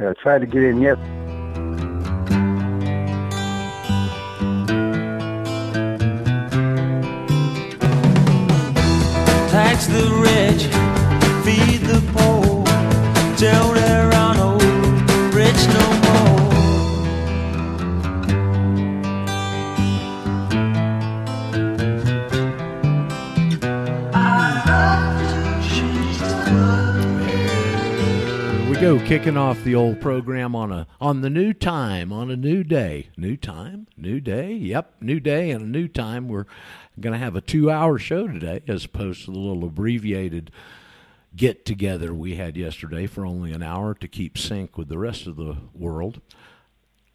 uh, tried to get in yet. Tax the rich, kicking off the old program on a on the new time on a new day. New time? New day? Yep new day and a new time. We're going to have a two hour show today as opposed to the little abbreviated get together we had yesterday for only an hour to keep sync with the rest of the world.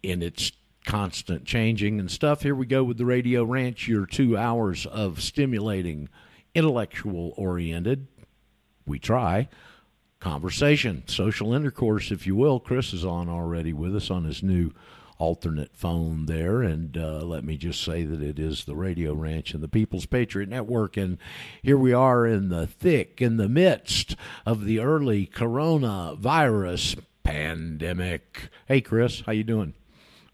In its constant changing and stuff. Here we go with the radio ranch your two hours of stimulating intellectual oriented we try conversation, social intercourse, if you will. Chris is on already with us on his new alternate phone there. And uh, let me just say that it is the Radio Ranch and the People's Patriot Network. And here we are in the thick, in the midst of the early coronavirus pandemic. Hey, Chris, how you doing?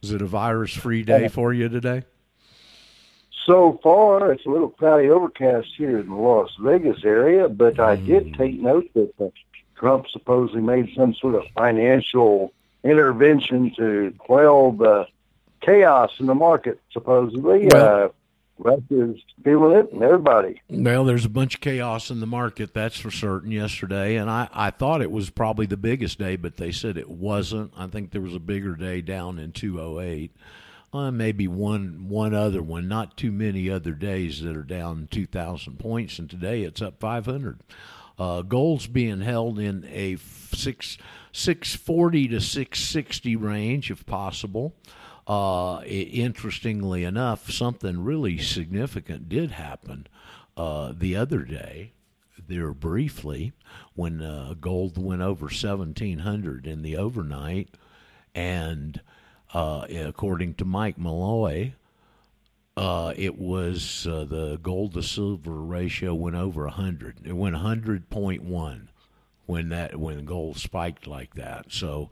Is it a virus-free day for you today? So far, it's a little cloudy overcast here in the Las Vegas area, but I did take note that uh, Trump supposedly made some sort of financial intervention to quell the chaos in the market, supposedly. Well- uh, Russia's feeling it, and everybody. Well, there's a bunch of chaos in the market, that's for certain, yesterday. And I, I thought it was probably the biggest day, but they said it wasn't. I think there was a bigger day down in 208. Uh, maybe one one other one, not too many other days that are down 2,000 points, and today it's up 500. Uh, gold's being held in a six 640 to 660 range, if possible. Uh, i- interestingly enough, something really significant did happen uh, the other day. There briefly, when uh, gold went over 1700 in the overnight, and uh, according to Mike Malloy, uh, it was uh, the gold to silver ratio went over 100. It went 100.1 when that when gold spiked like that. So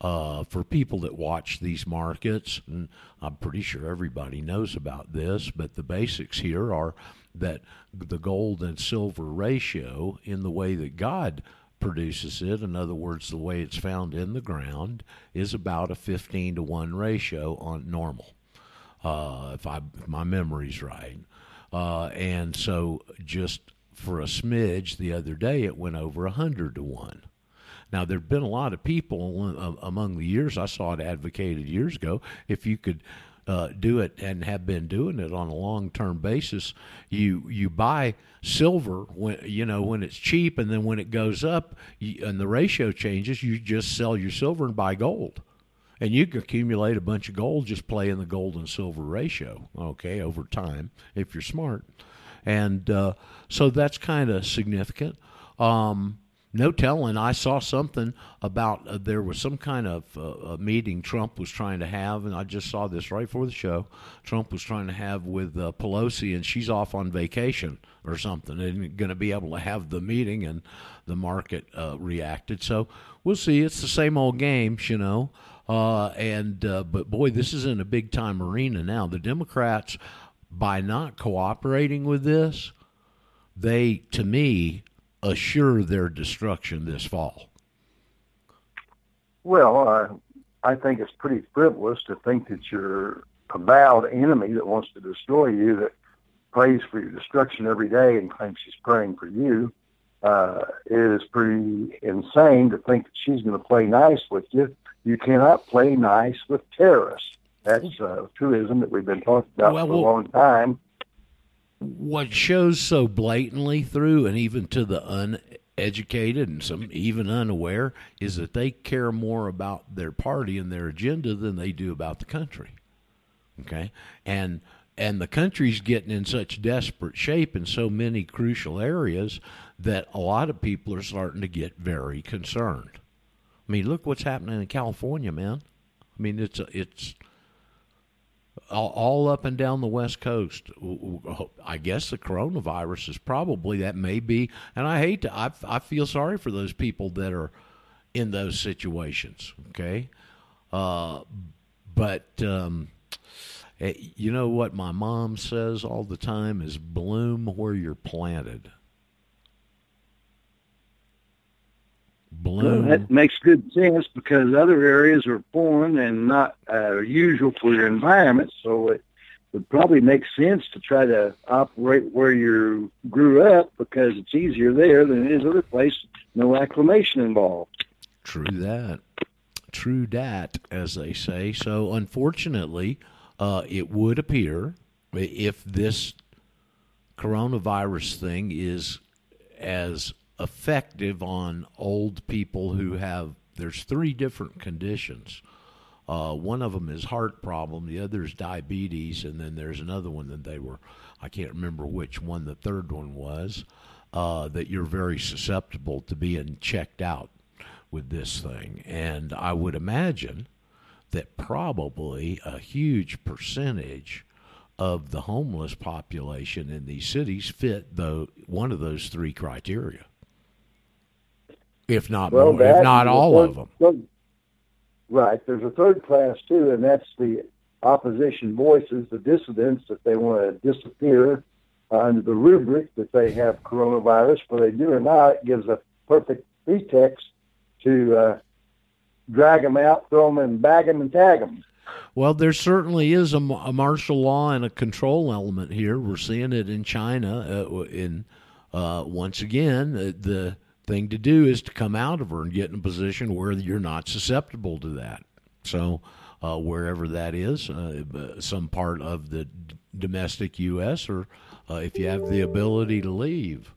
uh, for people that watch these markets, and I'm pretty sure everybody knows about this, but the basics here are that the gold and silver ratio, in the way that God produces it, in other words, the way it's found in the ground, is about a 15 to 1 ratio on normal uh, if, I, if my memory's right. Uh, and so just for a smidge the other day, it went over 100 to 1. Now, there have been a lot of people uh, among the years, I saw it advocated years ago, if you could uh, do it and have been doing it on a long-term basis, you you buy silver when you know when it's cheap, and then when it goes up and the ratio changes, you just sell your silver and buy gold and you can accumulate a bunch of gold just playing the gold and silver ratio okay over time if you're smart. And uh, so that's kind of significant. Um, no telling. I saw something about uh, there was some kind of uh, a meeting trump was trying to have and i just saw this right before the show. Trump was trying to have with uh, pelosi and she's off on vacation or something and going to be able to have the meeting and the market uh, reacted. So we'll see. It's the same old games you know uh, and uh, but boy, this is in a big time arena now. The Democrats, by not cooperating with this, they to me assure their destruction this fall. Well, uh, I think it's pretty frivolous to think that your avowed enemy that wants to destroy you, that prays for your destruction every day and claims she's praying for you, uh, is pretty insane to think that she's going to play nice with you. You cannot play nice with terrorists. That's a truism that we've been talking about Well, for a well- long time. What shows so blatantly through, and even to the uneducated and some even unaware, is that they care more about their party and their agenda than they do about the country. Okay, and and the country's getting in such desperate shape in so many crucial areas that a lot of people are starting to get very concerned. I mean, look what's happening in California, man. I mean, it's it's all, up and down the West Coast. I guess the coronavirus is probably that may be, and I hate to. I I feel sorry for those people that are in those situations. Okay, uh, but um, eh, you know what my mom says all the time is bloom where you're planted. Bloom. Well, that makes good sense because other areas are foreign and not uh, usual for your environment. So it would probably make sense to try to operate where you grew up because it's easier there than it is other places. No acclimation involved. True that. True that, as they say. So, unfortunately, uh, it would appear if this coronavirus thing is as effective on old people who have, there's three different conditions. Uh, one of them is heart problem, the other is diabetes, and then there's another one that they were, I can't remember which one the third one was, uh, that you're very susceptible to being checked out with this thing. And I would imagine that probably a huge percentage of the homeless population in these cities fit the one of those three criteria, if not Well, more, if not all third- of them. third- Right. There's a third class too, and that's the opposition voices, the dissidents that they want to disappear under the rubric that they have coronavirus. Whether they do or not, it gives a perfect pretext to uh, drag them out, throw them in, bag them, and tag them. Well, there certainly is a, a martial law and a control element here. We're seeing it in China. Uh, in uh, once again, uh, the thing to do is to come out of her and get in a position where you're not susceptible to that. So, uh, wherever that is, uh, some part of the d- domestic U.S. or uh, if you have the ability to leave.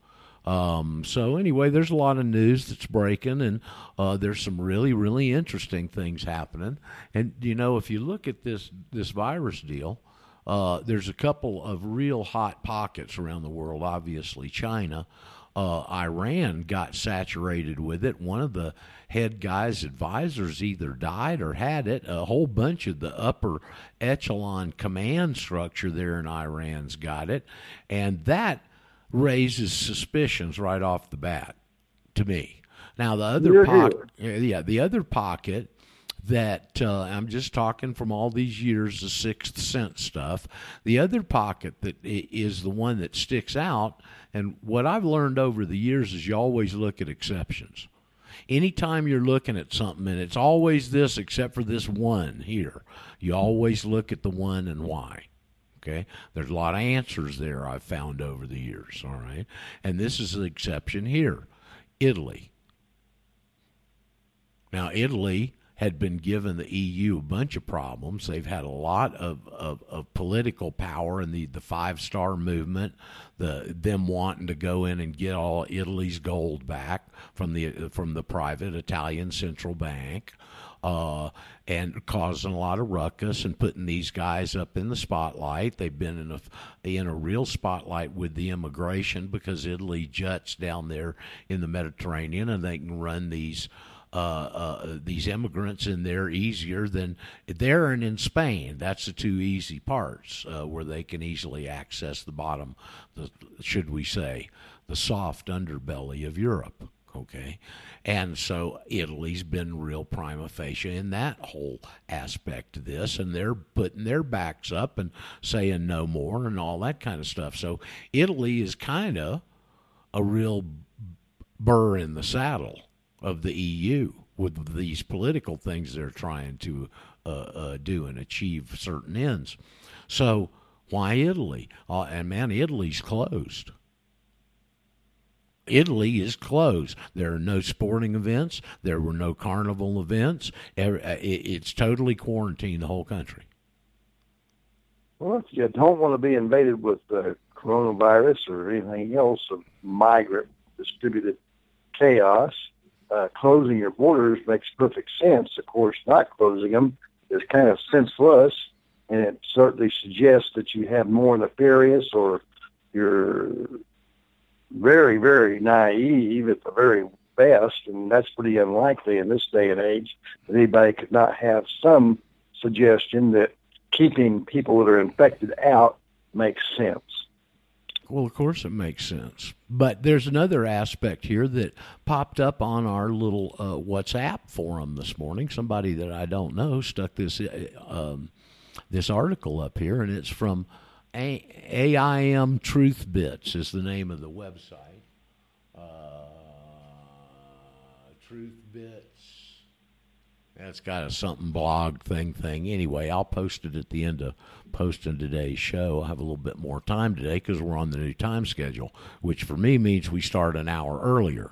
Um, so anyway, there's a lot of news that's breaking, and uh, there's some really, really interesting things happening. And you know, if you look at this this virus deal, uh, there's a couple of real hot pockets around the world. Obviously, China, uh, Iran got saturated with it. One of the head guys' advisors either died or had it. A whole bunch of the upper echelon command structure there in Iran's got it, and that raises suspicions right off the bat to me. Now the other pocket, yeah, the other pocket that uh, I'm just talking from all these years the sixth sense stuff. The other pocket that is the one that sticks out, and what I've learned over the years is you always look at exceptions. Anytime you're looking at something and it's always this except for this one here, you always look at the one and why. Okay, there's a lot of answers there I've found over the years. All right, and this is an exception here, Italy. Now, Italy had been given the EU a bunch of problems. They've had a lot of, of, of political power in the, the five star movement, the them wanting to go in and get all Italy's gold back from the from the private Italian central bank. Uh, and causing a lot of ruckus and putting these guys up in the spotlight. They've been in a in a real spotlight with the immigration because Italy juts down there in the Mediterranean, and they can run these uh, uh, these immigrants in there easier than there and in Spain. That's the two easy parts uh, where they can easily access the bottom, the, should we say, the soft underbelly of Europe. Okay, and so Italy's been real prima facie in that whole aspect of this, and they're putting their backs up and saying no more and all that kind of stuff. So Italy is kind of a real burr in the saddle of the EU with these political things they're trying to uh, uh, do and achieve certain ends. So why Italy? Uh, and man, Italy's closed. Italy is closed. There are no sporting events. There were no carnival events. Uh, it- It's totally quarantined the whole country. Well, if you don't want to be invaded with the coronavirus or anything else of migrant distributed chaos, uh, closing your borders makes perfect sense. Of course, not closing them is kind of senseless, and it certainly suggests that you have more nefarious or you're very, very naive at the very best, and that's pretty unlikely in this day and age that anybody could not have some suggestion that keeping people that are infected out makes sense. Well, of course it makes sense. But there's another aspect here that popped up on our little uh, WhatsApp forum this morning. Somebody that I don't know stuck this uh, um, this article up here, and it's from A- AIM Truth Bits is the name of the website. Uh, Truth Bits. That's got a something blog thing thing. Anyway, I'll post it at the end of posting today's show. I have a little bit more time today because we're on the new time schedule, which for me means we start an hour earlier.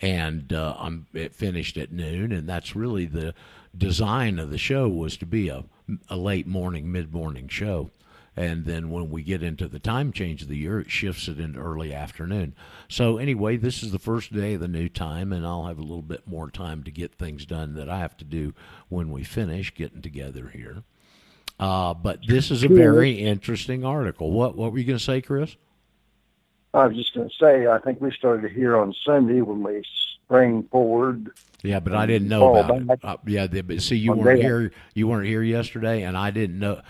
And uh, I'm it finished at noon, and that's really the design of the show was to be a, a late morning, mid morning show and then when we get into the time change of the year, it shifts it into early afternoon. So anyway, this is the first day of the new time, and I'll have a little bit more time to get things done that I have to do when we finish getting together here. Uh, but this is a very interesting article. What what were you going to say, Chris? I was just going to say, I think we started here on Sunday when we sprang forward. Yeah, but I didn't know about it. Uh, yeah, but see, you weren't here. You weren't here yesterday, and I didn't know.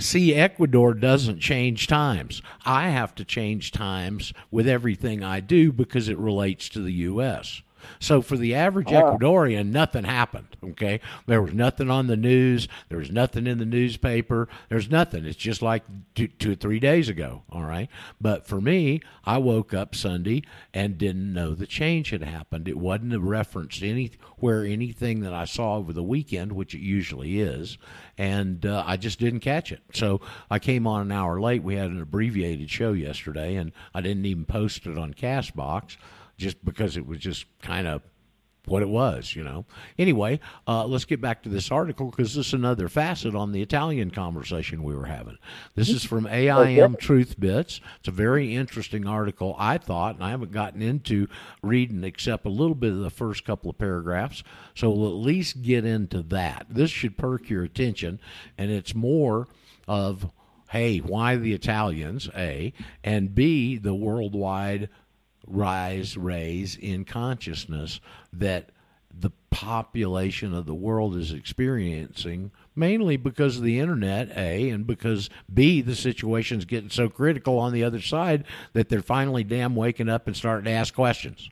See, Ecuador doesn't change times. I have to change times with everything I do because it relates to the U.S. So for the average Ecuadorian, nothing happened. Okay, there was nothing on the news. There was nothing in the newspaper. There's nothing. It's just like two, two or three days ago. All right, but for me, I woke up Sunday and didn't know the change had happened. It wasn't a reference to anywhere anything that I saw over the weekend, which it usually is, and uh, I just didn't catch it. So I came on an hour late. We had an abbreviated show yesterday, and I didn't even post it on Castbox just because it was just kind of what it was, you know. Anyway, uh, let's get back to this article because this is another facet on the Italian conversation we were having. This is from AIM Truth Bits. It's a very interesting article, I thought, and I haven't gotten into reading except a little bit of the first couple of paragraphs. So we'll at least get into that. This should perk your attention, and it's more of hey, why the Italians, A, and B, the worldwide rise, raise in consciousness that the population of the world is experiencing, mainly because of the internet, A, and because B, the situation's getting so critical on the other side that they're finally damn waking up and starting to ask questions.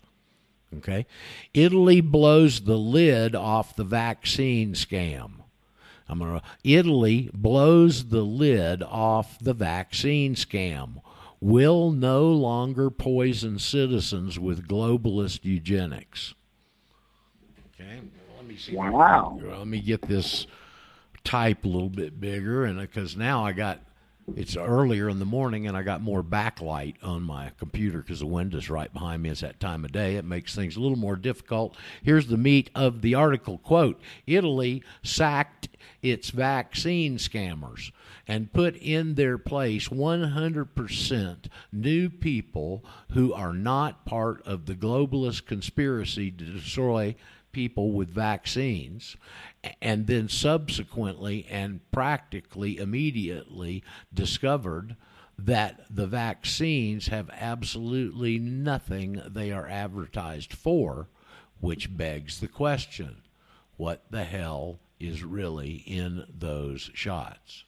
Okay? Italy blows the lid off the vaccine scam. I'm gonna, Italy blows the lid off the vaccine scam will no longer poison citizens with globalist eugenics. Okay, let me see. Wow. Let me get this type a little bit bigger, and uh, because now I got it's earlier in the morning and I got more backlight on my computer because the window's right behind me. It's that time of day. It makes things a little more difficult. Here's the meat of the article quote Italy sacked its vaccine scammers and put in their place 100% new people who are not part of the globalist conspiracy to destroy people with vaccines and then subsequently and practically immediately discovered that the vaccines have absolutely nothing they are advertised for, which begs the question what the hell is really in those shots?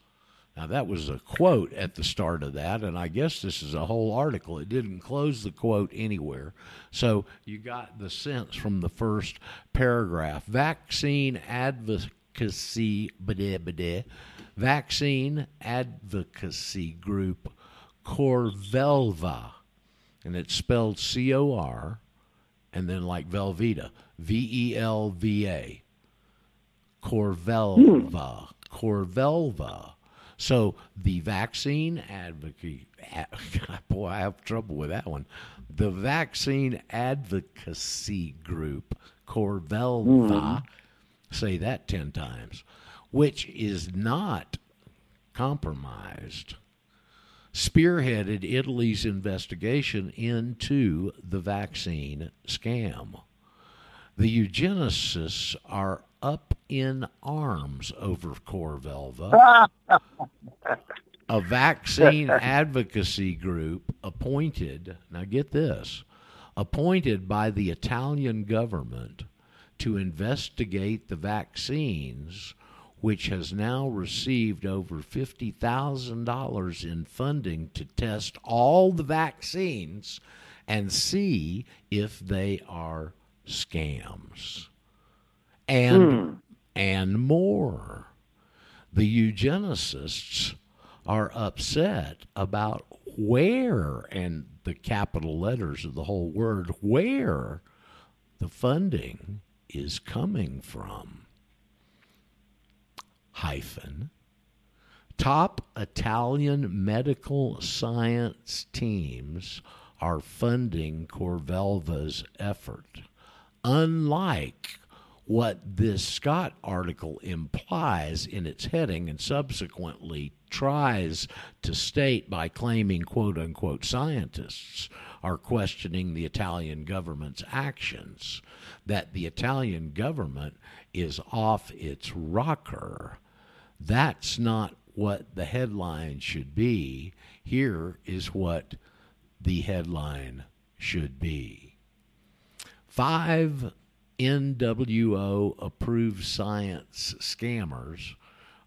Now, that was a quote at the start of that, and I guess this is a whole article. It didn't close the quote anywhere. So you got the sense from the first paragraph. Vaccine advocacy, blah, blah, vaccine advocacy group Corvelva, and it's spelled C O R, and then like Velveeta, V E L V A. Corvelva. Hmm. Corvelva so the vaccine advocate, boy, I have trouble with that one. The vaccine advocacy group, Corvelva, mm. say that 10 times, which is not compromised, spearheaded Italy's investigation into the vaccine scam. The eugenicists are up in arms over Corvelva. a vaccine advocacy group appointed, now get this, appointed by the Italian government to investigate the vaccines which has now received over $50,000 in funding to test all the vaccines and see if they are scams. And hmm. and more. The eugenicists are upset about where and the capital letters of the whole word where the funding is coming from hyphen top Italian medical science teams are funding Corvelva's effort. Unlike what this Scott article implies in its heading and subsequently tries to state by claiming quote unquote scientists are questioning the Italian government's actions, that the Italian government is off its rocker. That's not what the headline should be. Here is what the headline should be. Five NWO approved science scammers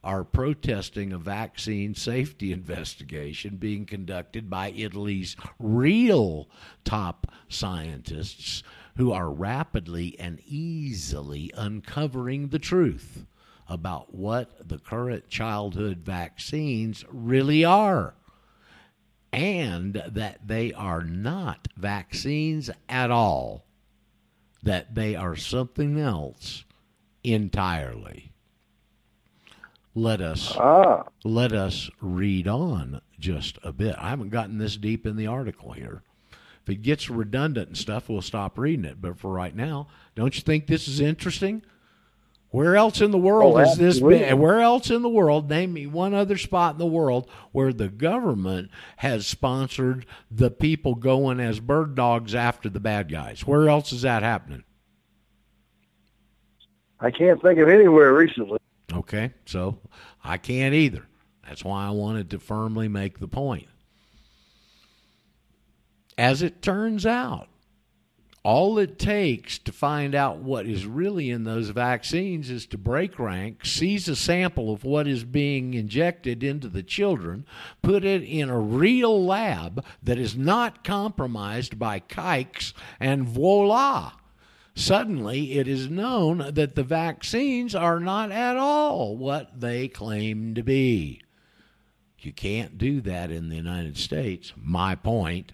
are protesting a vaccine safety investigation being conducted by Italy's real top scientists who are rapidly and easily uncovering the truth about what the current childhood vaccines really are and that they are not vaccines at all that they are something else entirely. Let us Ah, let us read on just a bit. I haven't gotten this deep in the article here. If it gets redundant and stuff, we'll stop reading it. But for right now, don't you think this is interesting? Where else in the world Oh, has this been? Where else in the world? Name me one other spot in the world where the government has sponsored the people going as bird dogs after the bad guys. Where else is that happening? I can't think of anywhere recently. Okay, so I can't either. That's why I wanted to firmly make the point. As it turns out, all it takes to find out what is really in those vaccines is to break rank, seize a sample of what is being injected into the children, put it in a real lab that is not compromised by kikes, and voila! Suddenly, it is known that the vaccines are not at all what they claim to be. You can't do that in the United States. My point.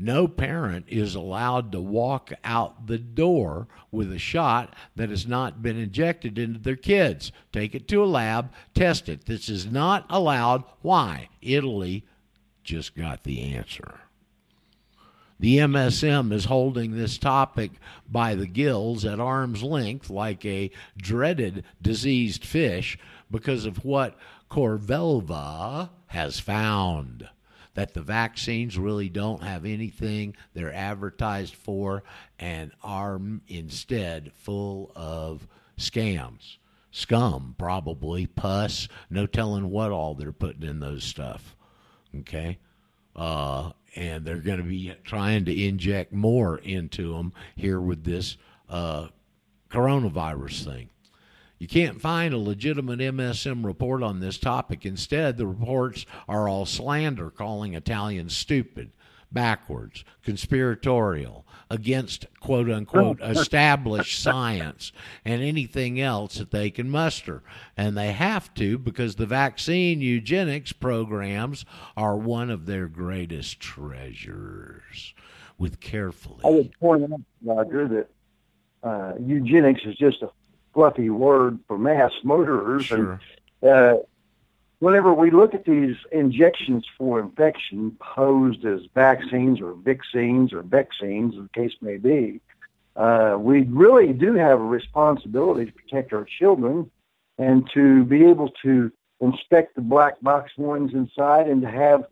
No parent is allowed to walk out the door with a shot that has not been injected into their kids. Take it to a lab, test it. This is not allowed. Why? Italy just got the answer. The MSM is holding this topic by the gills at arm's length like a dreaded diseased fish because of what Corvelva has found that the vaccines really don't have anything they're advertised for and are instead full of scams. Scum, probably, pus, no telling what all they're putting in those stuff. Okay? Uh, and they're going to be trying to inject more into them here with this uh, coronavirus thing. You can't find a legitimate MSM report on this topic. Instead, the reports are all slander, calling Italians stupid, backwards, conspiratorial, against quote unquote established science, and anything else that they can muster. And they have to because the vaccine eugenics programs are one of their greatest treasures. With carefully. I would point out, Roger, that uh, eugenics is just a fluffy word for mass murderers. Sure. And uh, whenever we look at these injections for infection posed as vaccines or vaccines or vaccines, as the case may be, uh, we really do have a responsibility to protect our children and to be able to inspect the black box ones inside and to have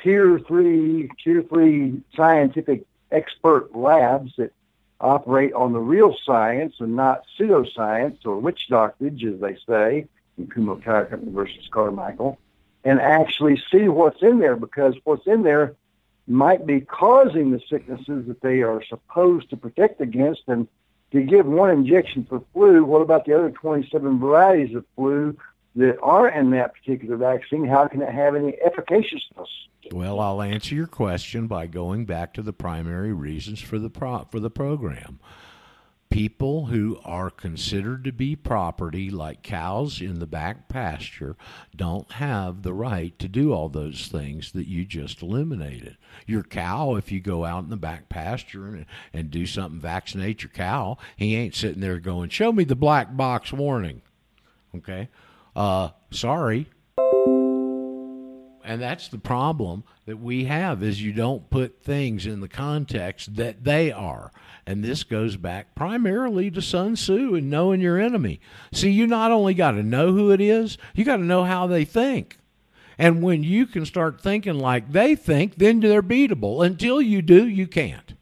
tier three, tier three scientific expert labs that operate on the real science and not pseudoscience or witch doctorage, as they say, in Kumho Tire Company versus Carmichael, and actually see what's in there because what's in there might be causing the sicknesses that they are supposed to protect against. And you give one injection for flu, what about the other 27 varieties of flu that aren't in that particular vaccine? How can it have any efficaciousness? Well, I'll answer your question by going back to the primary reasons for the pro- for the program. People who are considered to be property, like cows in the back pasture, don't have the right to do all those things that you just eliminated. Your cow, if you go out in the back pasture and, and do something, vaccinate your cow, he ain't sitting there going, "Show me the black box warning." Okay, uh, sorry, and that's the problem that we have is you don't put things in the context that they are. And this goes back primarily to sun tzu and knowing your enemy. See you not only got to know who it is you got to know how they think. And when you can start thinking like they think then they're beatable. Until you do you can't.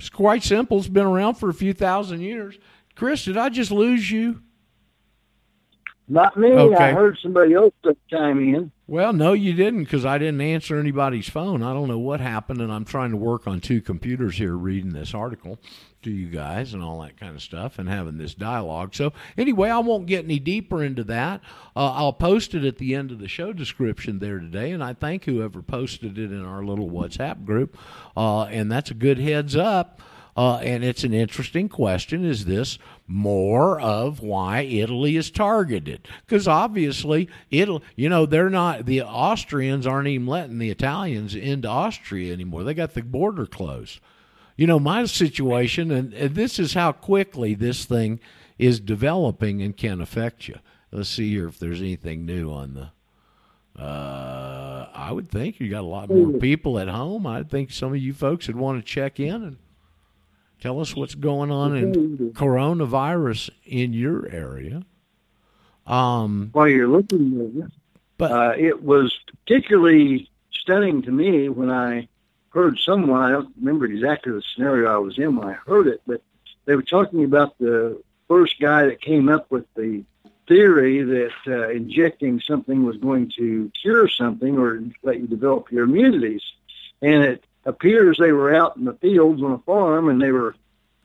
It's quite simple. It's been around for a few thousand years chris did i just lose you Not me. Okay. I heard somebody else chime in. Well, no, you didn't because I didn't answer anybody's phone. I don't know what happened, and I'm trying to work on two computers here reading this article to you guys and all that kind of stuff and having this dialogue. So, anyway, I won't get any deeper into that. Uh, I'll post it at the end of the show description there today, and I thank whoever posted it in our little WhatsApp group. Uh, and that's a good heads up. Uh, and it's an interesting question. Is this more of why Italy is targeted? Because obviously, Italy, you know, they're not, the Austrians aren't even letting the Italians into Austria anymore. They got the border closed. You know, my situation, and, and this is how quickly this thing is developing and can affect you. Let's see here if there's anything new on the. Uh, I would think you got a lot more people at home. I think some of you folks would want to check in and tell us what's going on in coronavirus in your area. Um, While you're looking at this, but uh, it was particularly stunning to me when I heard someone, I don't remember exactly the scenario I was in when I heard it, but they were talking about the first guy that came up with the theory that uh, injecting something was going to cure something or let you develop your immunities. And it appears they were out in the fields on a farm and they were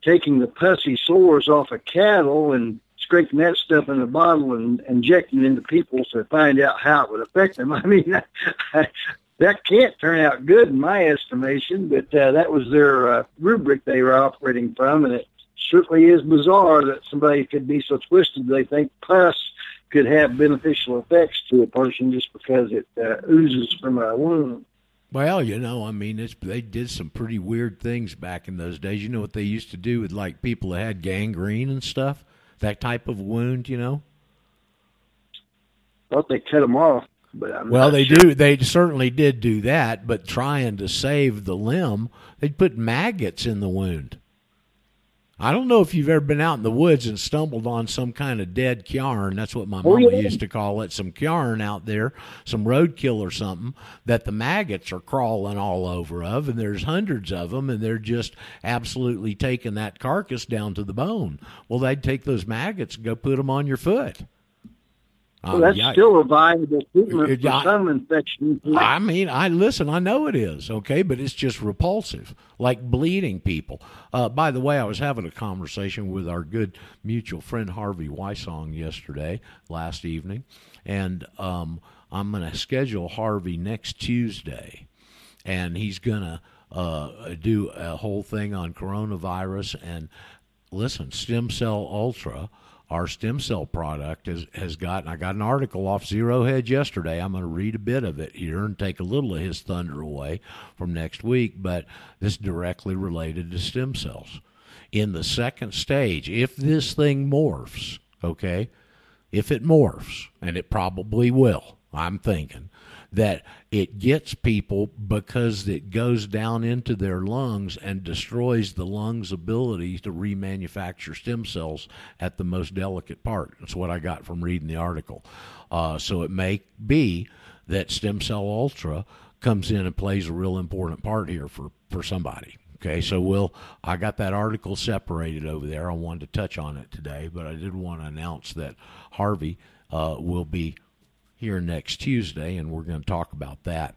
taking the pussy sores off of cattle and scraping that stuff in a bottle and injecting it into people to find out how it would affect them. I mean, that can't turn out good in my estimation, but uh, that was their uh, rubric they were operating from, and it certainly is bizarre that somebody could be so twisted they think pus could have beneficial effects to a person just because it uh, oozes from a wound. Well, you know, I mean, it's, they did some pretty weird things back in those days. You know what they used to do with like people that had gangrene and stuff, that type of wound. You know. Thought they cut them off, but I'm Well, they sure. do. They certainly did do that, but trying to save the limb, they'd put maggots in the wound. I don't know if you've ever been out in the woods and stumbled on some kind of dead yarn. That's what my Oh, mama yeah. used to call it. Some yarn out there, some roadkill or something that the maggots are crawling all over of, and there's hundreds of them, and they're just absolutely taking that carcass down to the bone. Well, they'd take those maggots and go put them on your foot. Well, Um, that's yeah, still a viable treatment for Yeah. some infections. I mean, I listen. I know it is okay, but it's just repulsive, like bleeding people. Uh, by the way, I was having a conversation with our good mutual friend Harvey Wysong yesterday, last evening, and um, I'm going to schedule Harvey next Tuesday, and he's going to uh, do a whole thing on coronavirus and listen, Stem Cell Ultra, our stem cell product has has got. I got an article off Zero Hedge yesterday. I'm going to read a bit of it here and take a little of his thunder away from next week. But this is directly related to stem cells. In the second stage, if this thing morphs, okay, if it morphs, and it probably will, I'm thinking that it gets people because it goes down into their lungs and destroys the lungs' ability to remanufacture stem cells at the most delicate part. That's what I got from reading the article. Uh, so it may be that stem cell ultra comes in and plays a real important part here for, for somebody. Okay, so we'll. I got that article separated over there. I wanted to touch on it today, but I did want to announce that Harvey uh, will be here next Tuesday, and we're going to talk about that.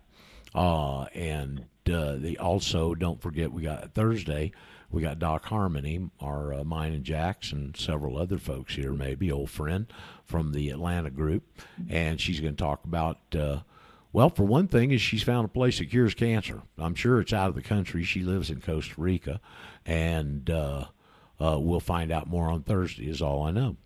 Uh, and uh, the also don't forget we got Thursday. we got Doc Harmony, our uh, mine and Jack's, and several other folks here, maybe old friend from the Atlanta group, and she's going to talk about. Uh, well, for one thing, is she's found a place that cures cancer. I'm sure it's out of the country. She lives in Costa Rica, and uh, uh, we'll find out more on Thursday. Is all I know.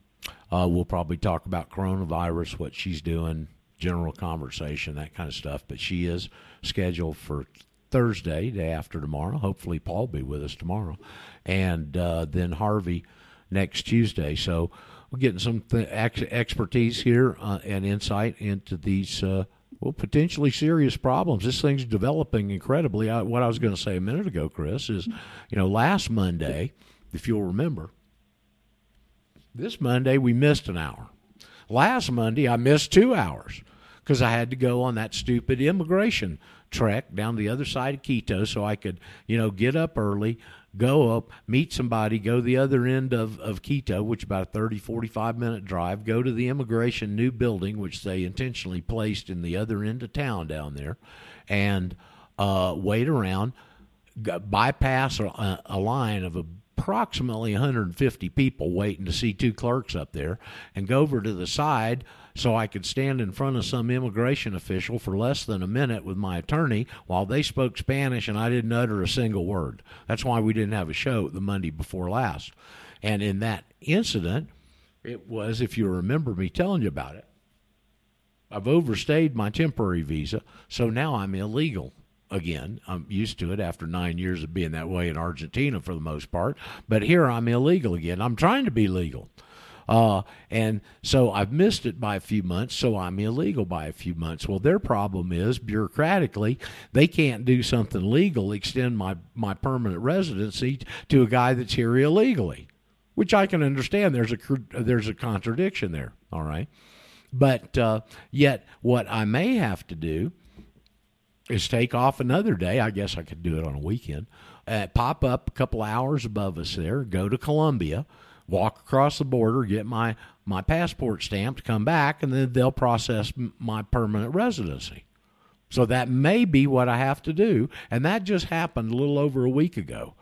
Uh, we'll probably talk about coronavirus, what she's doing, general conversation, that kind of stuff. But she is scheduled for Thursday, day after tomorrow. Hopefully, Paul will be with us tomorrow, and uh, then Harvey next Tuesday. So we're getting some th- ex- expertise here uh, and insight into these. Uh, well, potentially serious problems. This thing's developing incredibly. I, what I was going to say a minute ago, Chris, is, you know, last Monday, if you'll remember, this Monday we missed an hour. Last Monday I missed two hours because I had to go on that stupid immigration trek down the other side of Quito so I could, you know, get up early, go up, meet somebody, go the other end of, of Quito, which is about a 30, 45 minute drive, go to the immigration new building, which they intentionally placed in the other end of town down there, and uh, wait around, bypass a, a line of approximately 150 people waiting to see two clerks up there, and go over to the side so I could stand in front of some immigration official for less than a minute with my attorney while they spoke Spanish and I didn't utter a single word. That's why we didn't have a show the Monday before last. And in that incident, it was, if you remember me telling you about it, I've overstayed my temporary visa, so now I'm illegal again. I'm used to it after nine years of being that way in Argentina for the most part. But here I'm illegal again. I'm trying to be legal. Uh, and so I've missed it by a few months, so I'm illegal by a few months. Well, their problem is bureaucratically, they can't do something legal, extend my, my permanent residency to a guy that's here illegally, which I can understand. There's a, there's a contradiction there, all right? But uh, yet, what I may have to do is take off another day. I guess I could do it on a weekend. Uh, pop up a couple hours above us there, go to Colombia, walk across the border, get my my passport stamped, come back, and then they'll process my permanent residency. So that may be what I have to do, and that just happened a little over a week ago.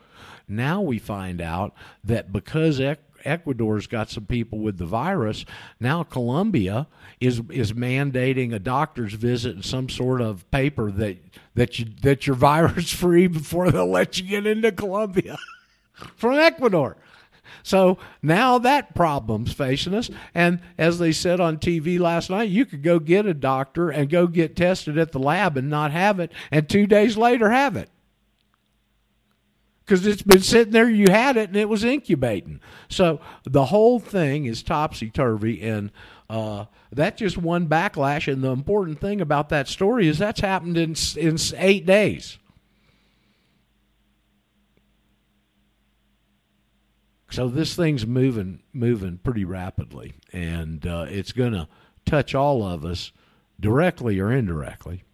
Now we find out that because Ecuador's got some people with the virus. Now Colombia is is mandating a doctor's visit and some sort of paper that that you that you're virus free before they'll let you get into Colombia from Ecuador. So now that problem's facing us. And as they said on TV last night, you could go get a doctor and go get tested at the lab and not have it, and two days later have it because it's been sitting there. You had it and it was incubating. So the whole thing is topsy turvy, and uh, that's just one backlash. And the important thing about that story is that's happened in in eight days. So this thing's moving moving pretty rapidly, and uh, it's going to touch all of us directly or indirectly.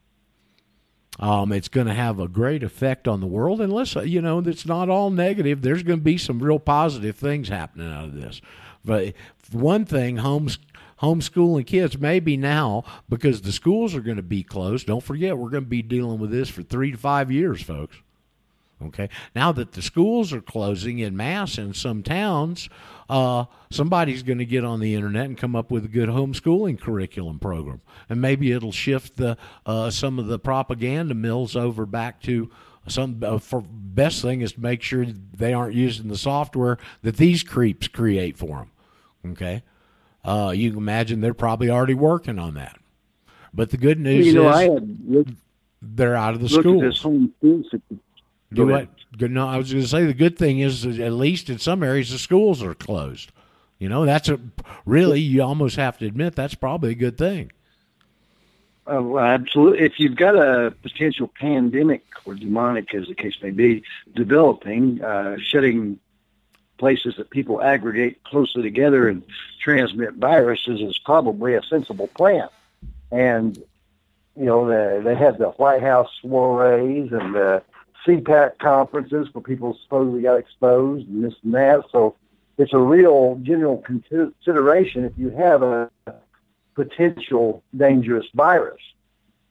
Um, it's going to have a great effect on the world. And you know, it's not all negative. There's going to be some real positive things happening out of this. But one thing, homes homeschooling kids maybe now because the schools are going to be closed. Don't forget, we're going to be dealing with this for three to five years, folks. Okay. Now that the schools are closing in mass in some towns, uh, somebody's going to get on the internet and come up with a good homeschooling curriculum program, and maybe it'll shift the uh, some of the propaganda mills over back to some. Uh, for best thing is to make sure they aren't using the software that these creeps create for them. Okay. Uh, you can imagine they're probably already working on that. But the good news you know, is looked, they're out of the school. At this home do what? Good. No, I was going to say the good thing is at least in some areas the schools are closed. You know, that's a really you almost have to admit that's probably a good thing. Uh, well, absolutely. If you've got a potential pandemic or demonic, as the case may be, developing, uh, shutting places that people aggregate closely together and transmit viruses is probably a sensible plan. And you know, the, they had the White House soirees and the CPAC conferences where people supposedly got exposed and this and that. So it's a real general consideration if you have a potential dangerous virus.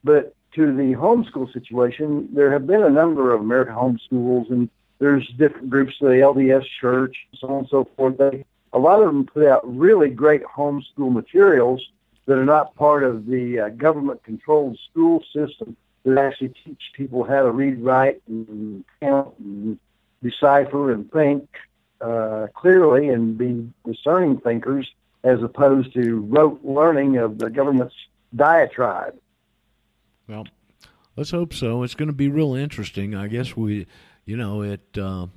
But to the homeschool situation, there have been a number of American homeschools, and There's different groups, the LDS Church, so on and so forth. They, a lot of them put out really great homeschool materials that are not part of the uh, government-controlled school system that actually teach people how to read, write, and count, and decipher, and think uh, clearly, and be discerning thinkers, as opposed to rote learning of the government's diatribe. Well, let's hope so. It's going to be real interesting. I guess we, you know, it. Uh,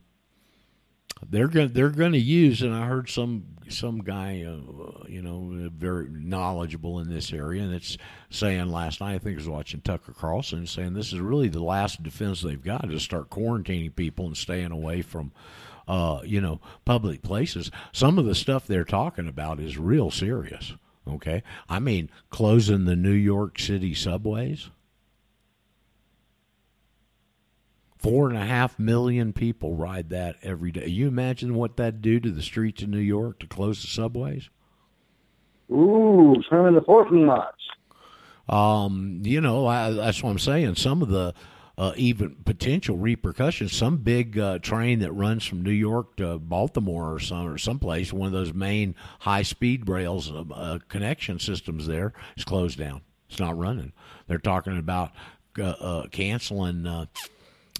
they're going they're going to use, and I heard some some guy, uh, you know, very knowledgeable in this area, and it's saying last night I think I was watching Tucker Carlson saying this is really the last defense they've got to start quarantining people and staying away from. Uh, you know, public places. Some of the stuff they're talking about is real serious. Okay, I mean, closing the New York City subways. Four and a half million people ride that every day. You imagine what that'd do to the streets of New York to close the subways? Ooh, some of the parking lots. Um, you know, I, that's what I'm saying. Some of the uh, even potential repercussions. Some big uh, train that runs from New York to Baltimore or some or someplace, one of those main high speed rails uh, uh, connection systems there is closed down. It's not running. They're talking about uh, uh, canceling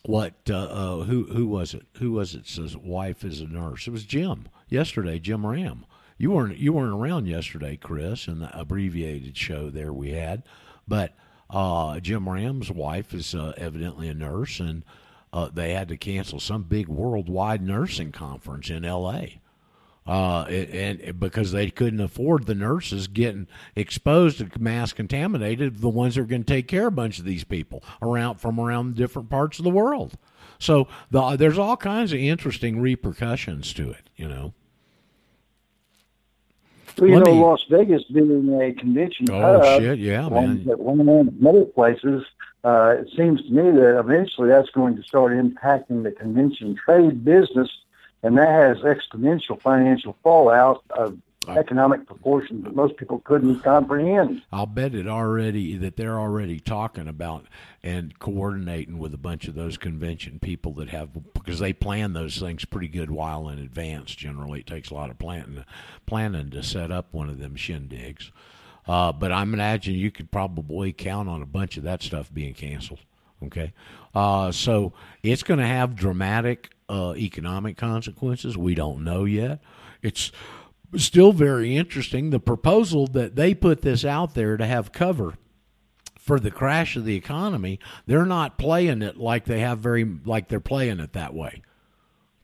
what uh, uh, who who was it? Who was it? Says wife is a nurse. It was Jim yesterday. Jim Ram. You weren't you weren't around yesterday, Chris, in the abbreviated show there we had, but uh, Jim Ram's wife is uh, evidently a nurse, and uh, they had to cancel some big worldwide nursing conference in L.A uh, and because they couldn't afford the nurses getting exposed to mass contaminated, the ones that are going to take care of a bunch of these people around from around different parts of the world. So the, there's all kinds of interesting repercussions to it, you know. Well, you Let know, me, Las Vegas being a convention oh, hub, shit, yeah, man. That one of many places, uh, it seems to me that eventually that's going to start impacting the convention trade business and that has exponential financial fallout of economic proportions that most people couldn't comprehend. I'll bet it already that they're already talking about and coordinating with a bunch of those convention people that have because they plan those things pretty good while in advance. Generally, it takes a lot of planning planning to set up one of them shindigs. Uh, but I'm imagine you could probably count on a bunch of that stuff being canceled. Okay, uh, so it's going to have dramatic uh, economic consequences. We don't know yet. It's still very interesting. The proposal that they put this out there to have cover for the crash of the economy, they're not playing it like they have very like they're playing it that way.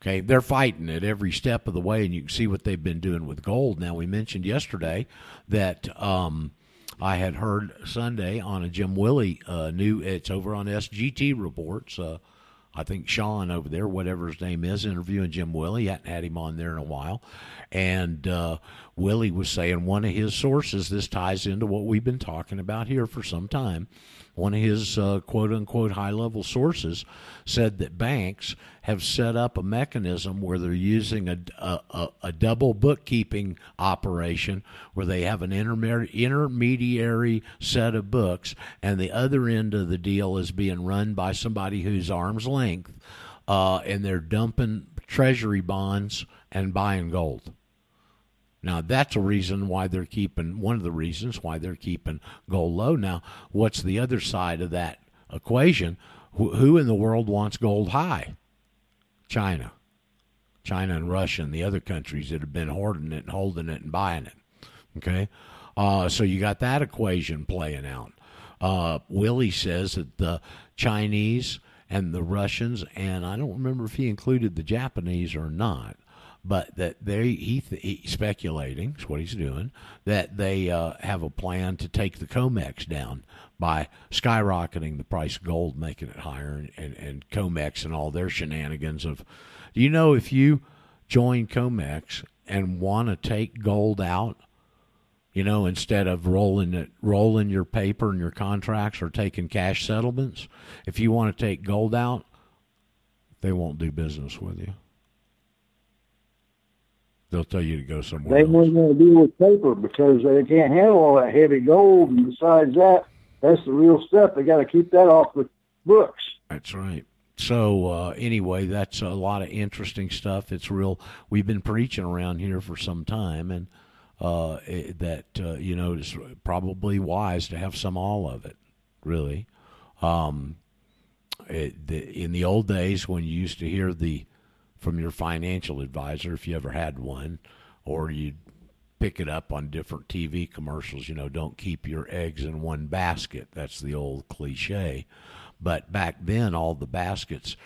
Okay, they're fighting it every step of the way, and you can see what they've been doing with gold. Now, we mentioned yesterday that um, I had heard Sunday on a Jim Willie uh, new. It's over on SGT reports. Uh, I think Sean over there, whatever his name is, interviewing Jim Willie. Hadn't had him on there in a while. And uh, Willie was saying one of his sources, this ties into what we've been talking about here for some time, one of his uh, quote unquote high level sources said that banks have set up a mechanism where they're using a, a, a double bookkeeping operation where they have an intermediary set of books, and the other end of the deal is being run by somebody who's arm's length, uh, and they're dumping treasury bonds and buying gold. Now that's a reason why they're keeping one of the reasons why they're keeping gold low. Now, what's the other side of that equation? Who, in the world wants gold high? China. China and Russia and the other countries that have been hoarding it and holding it and buying it. Okay? Uh, so you got that equation playing out. Uh, Willie says that the Chinese and the Russians, and I don't remember if he included the Japanese or not, but that they he, he speculating is what he's doing that they uh, have a plan to take the COMEX down by skyrocketing the price of gold, making it higher, and, and, and COMEX and all their shenanigans of. You know if you join COMEX and want to take gold out? You know, instead of rolling it, rolling your paper and your contracts or taking cash settlements, if you want to take gold out, they won't do business with you. They'll tell you to go somewhere. They else. weren't going to deal with paper because they can't handle all that heavy gold. And besides that, that's the real stuff. They got to keep that off the books. That's right. so uh, anyway, that's a lot of interesting stuff. It's real. We've been preaching around here for some time, and uh, it, that uh, you know it's probably wise to have some all of it. Really, um, it, the, in the old days when you used to hear the from your financial advisor, if you ever had one, or you'd pick it up on different TV commercials. You know, don't keep your eggs in one basket. That's the old cliche. But back then, all the baskets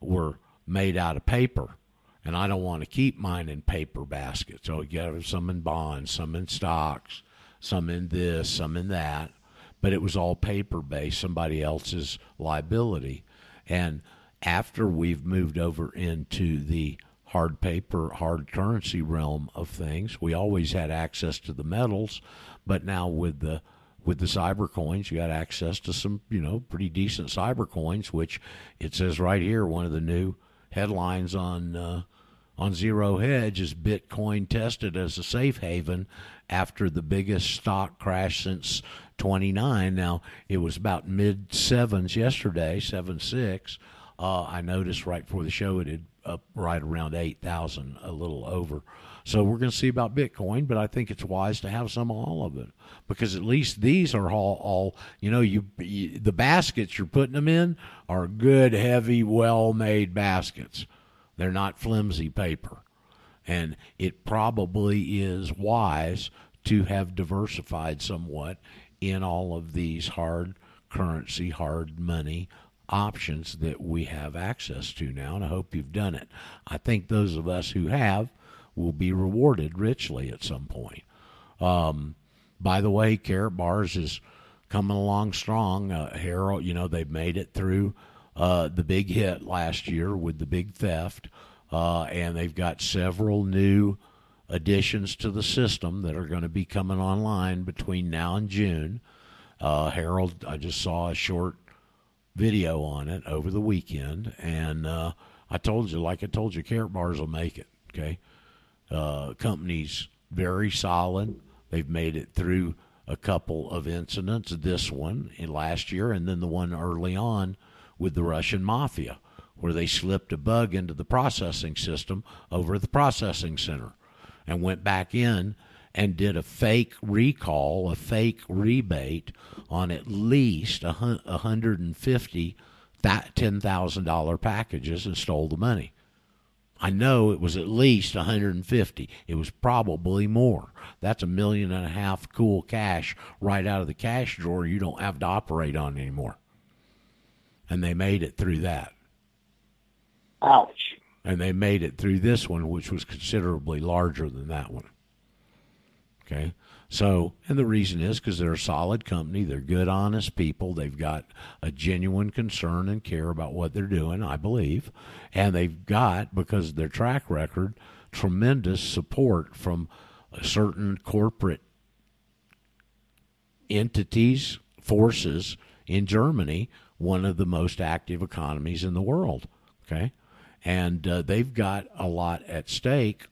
were made out of paper. And I don't want to keep mine in paper baskets. So you get some in bonds, some in stocks, some in this, some in that. But it was all paper based, somebody else's liability. And after we've moved over into the hard paper, hard currency realm of things, we always had access to the metals, but now with the with the cyber coins, you got access to some, you know, pretty decent cyber coins, which it says right here, one of the new headlines on uh, on Zero Hedge is Bitcoin tested as a safe haven after the biggest stock crash since 29. Now it was about mid sevens yesterday, seven six. Uh, I noticed right before the show it had up right around eight thousand, a little over. So we're going to see about Bitcoin, but I think it's wise to have some all of it because at least these are all, all you know, you, you the baskets you're putting them in are good, heavy, well-made baskets. They're not flimsy paper, and it probably is wise to have diversified somewhat in all of these hard currency, hard money options that we have access to now, and I hope you've done it. I think those of us who have will be rewarded richly at some point. Um, by the way, Karatbars is coming along strong. Uh, Harold, you know, they've made it through uh, the big hit last year with the big theft, uh, and they've got several new additions to the system that are going to be coming online between now and June. Uh, Harold, I just saw a short video on it over the weekend, and uh, I told you, like I told you, Karatbars will make it. Okay, uh, company's very solid. They've made it through a couple of incidents, this one in last year, and then the one early on with the Russian mafia, where they slipped a bug into the processing system over at the processing center and went back in and did a fake recall, a fake rebate on at least a 150 that $10,000 packages and stole the money. I know it was at least 150. It was probably more. That's a million and a half cool cash right out of the cash drawer you don't have to operate on anymore. And they made it through that. Ouch. And they made it through this one, which was considerably larger than that one. Okay. So, and the reason is because they're a solid company. They're good, honest people. They've got a genuine concern and care about what they're doing, I believe. And they've got, because of their track record, tremendous support from certain corporate entities, forces in Germany, one of the most active economies in the world. Okay. And uh, they've got a lot at stake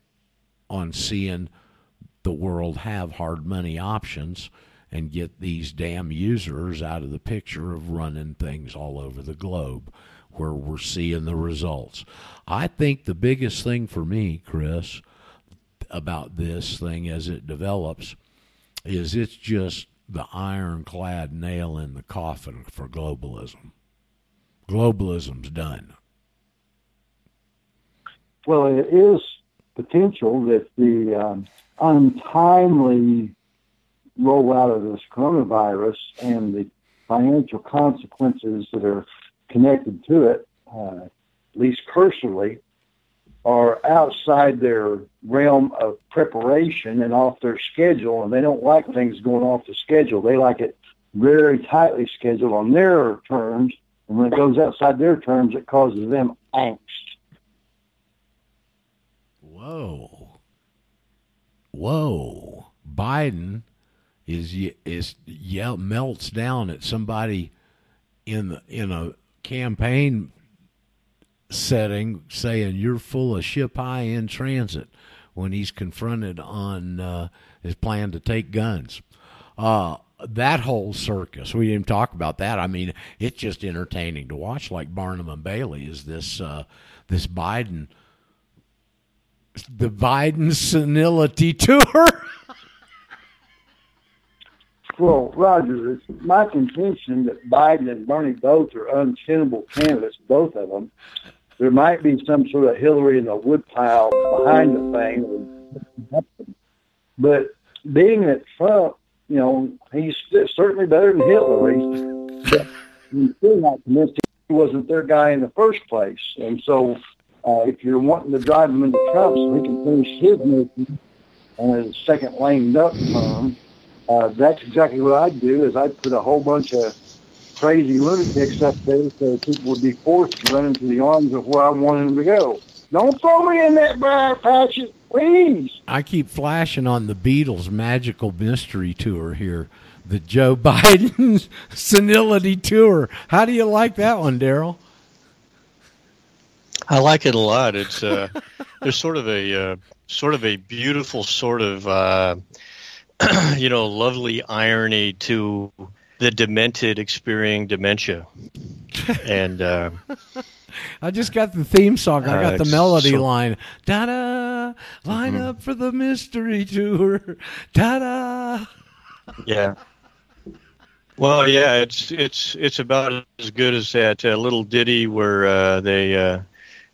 on seeing the world have hard money options and get these damn users out of the picture of running things all over the globe where we're seeing the results. I think the biggest thing for me, Chris, about this thing as it develops is it's just the ironclad nail in the coffin for globalism. Globalism's done. Well, it is potential that the um, untimely rollout of this coronavirus and the financial consequences that are connected to it, uh, at least cursorily, are outside their realm of preparation and off their schedule, and they don't like things going off the schedule. They like it very tightly scheduled on their terms, and when it goes outside their terms, it causes them angst. Whoa. Whoa. Biden is is yell, melts down at somebody in the, in a campaign setting saying you're full of ship high in transit when he's confronted on uh, his plan to take guns. Uh, that whole circus. We didn't talk about that. I mean, it's just entertaining to watch. Like Barnum and Bailey is this uh, this Biden the Biden senility tour. Well, Roger, it's my contention that Biden and Bernie both are untenable candidates, both of them. There might be some sort of Hillary in the woodpile behind the thing. But being that Trump, you know, he's certainly better than Hillary, but I'm still not convinced he wasn't their guy in the first place. And so uh, if you're wanting to drive him into Trump so he can finish his mission on his second lane duck term, uh, that's exactly what I'd do. Is I'd put a whole bunch of crazy lunatics up there so people would be forced to run into the arms of where I wanted them to go. Don't throw me in that briar patch, please. I keep flashing on the Beatles' magical mystery tour here, the Joe Biden's senility tour. How do you like that one, Daryl? I like it a lot. It's uh, there's sort of a uh, sort of a beautiful sort of uh, you know lovely irony to the demented experiencing dementia, and uh, I just got the theme song. I got the melody so- line. Da da, line up for the mystery tour. Da da. yeah. Well, yeah, it's it's it's about as good as that uh, little ditty where uh, they uh,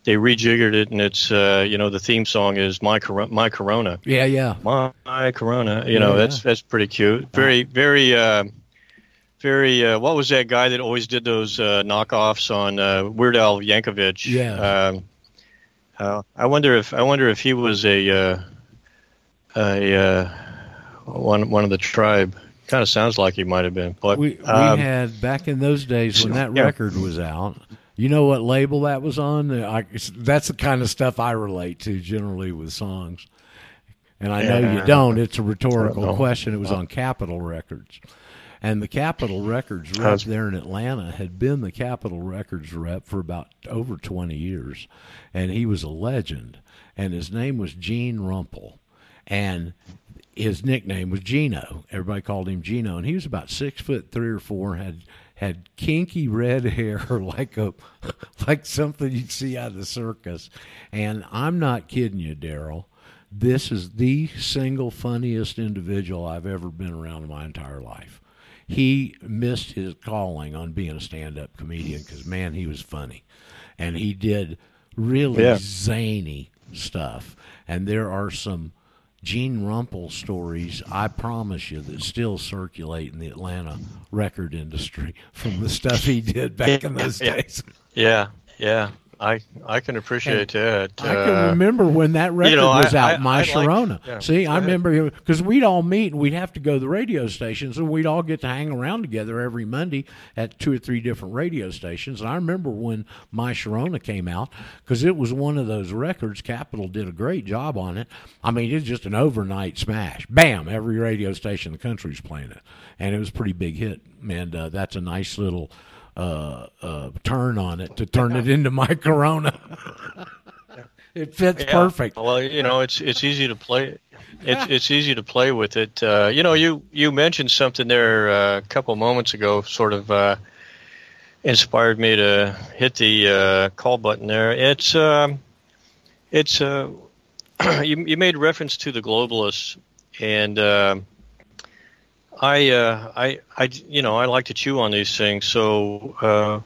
they rejiggered it, and it's uh, you know the theme song is my Cor- my Corona. Yeah, yeah. my, my corona you know that's yeah. that's pretty cute very very uh very uh what was that guy that always did those uh knockoffs on uh weird al yankovic Yeah. um uh, i wonder if i wonder if he was a uh a uh one one of the tribe kind of sounds like he might have been but We we um, had back in those days when that Yeah. record was out. You know what label that was on? I, that's the kind of stuff I relate to generally with songs. And I know you don't. It's a rhetorical question. It was on Capitol Records. And the Capitol Records rep there in Atlanta had been the Capitol Records rep for about over 20 years. And he was a legend. And his name was Gene Rumpel. And his nickname was Gino. Everybody called him Gino. And he was about six foot three or four, had had kinky red hair like a like something you'd see out of the circus. And I'm not kidding you, Daryl. This is the single funniest individual I've ever been around in my entire life. He missed his calling on being a stand-up comedian because man, he was funny, and he did really Yeah. zany stuff. And there are some Gene Rumpel stories, I promise you, that still circulate in the Atlanta record industry from the stuff he did back in those Yeah. days. yeah yeah i i can appreciate that I can Uh, remember when that record know, was I- out, I- My I like- Sharona. yeah, See, I ahead. remember because we'd all meet and we'd have to go to the radio stations and we'd all get to hang around together every Monday at two or three different radio stations. And I remember when My Sharona came out because it was one of those records. Capitol did a great job on it. I mean, it's just an overnight smash. Bam! Every radio station in the country's playing it, and it was a pretty big hit. And uh, that's a nice little. Uh, uh, turn on it to turn it into my Corona. it fits Yeah. perfect. Well, you know, it's it's easy to play. It's it's easy to play with it. Uh, you know, you you mentioned something there uh, a couple moments ago, sort of uh, inspired me to hit the uh, call button there. It's um, it's uh, you you made reference to the globalists, and um I uh, I I you know I like to chew on these things. So, uh,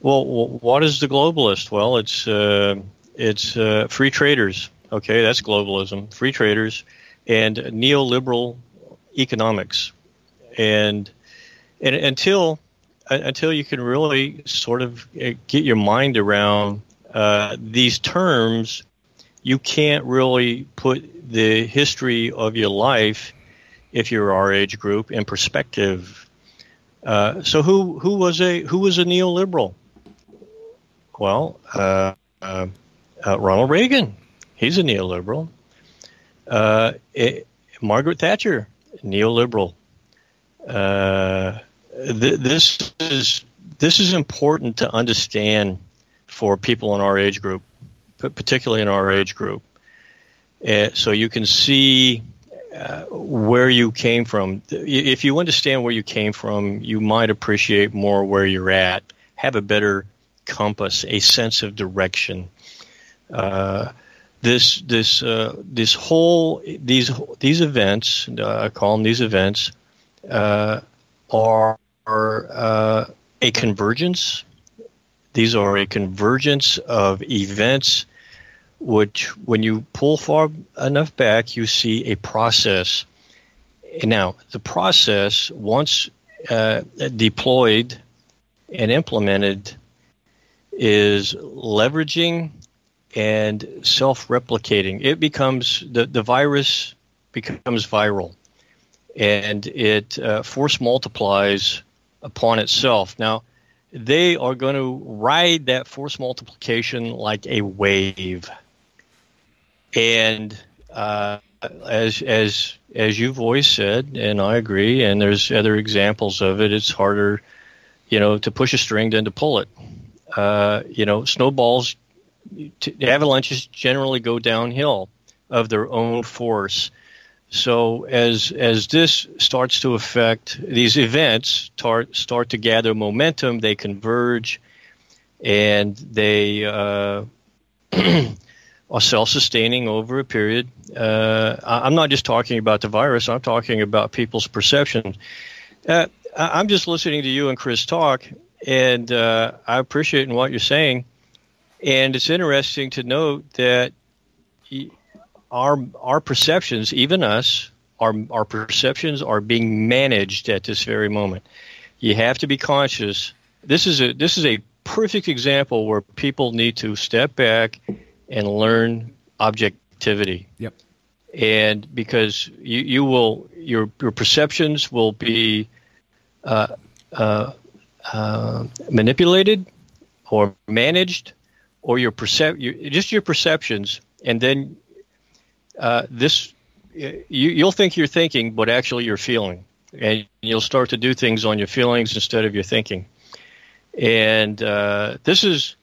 well, what is the globalist? Well, it's uh, it's uh, free traders. Okay, that's globalism. Free traders and neoliberal economics, and and until uh, until you can really sort of uh, get your mind around these terms, you can't really put the history of your life, if you're our age group, in perspective. Uh, so who who was a who was a neoliberal? Well, uh, uh, uh, Ronald Reagan, he's a neoliberal. Uh, eh, Margaret Thatcher, neoliberal. Uh, th- this is this is important to understand for people in our age group, particularly in our age group. So you can see uh, where you came from. If you understand where you came from, you might appreciate more where you're at, have a better compass, a sense of direction. Uh, this this uh, this whole these these events uh, I call them these events uh, are, are uh, a convergence. These are a convergence of events, which when you pull far enough back, you see a process. Now, the process once uh, deployed and implemented is leveraging and self-replicating. It becomes the the virus becomes viral, and it uh, force multiplies upon itself. Now, they are going to ride that force multiplication like a wave, and uh, as as as you've always said, and I agree, and there's other examples of it. It's harder, you know, to push a string than to pull it. Uh, you know, snowballs the avalanches generally go downhill of their own force. So as as this starts to affect these events start start to gather momentum, they converge, and they uh, are self-sustaining over a period. Uh, I'm not just talking about the virus; I'm talking about people's perception. Uh, I'm just listening to you and Chris talk, and uh, I appreciate what you're saying. And it's interesting to note that our our perceptions, even us, our our perceptions are being managed at this very moment. You have to be conscious. This is a this is a perfect example where people need to step back and learn objectivity. Yep. And because you, you will your your perceptions will be uh, uh, uh, manipulated or managed or your percep- your, just your perceptions, and then uh, this you, you'll think you're thinking, but actually you're feeling, and you'll start to do things on your feelings instead of your thinking. And uh, this is,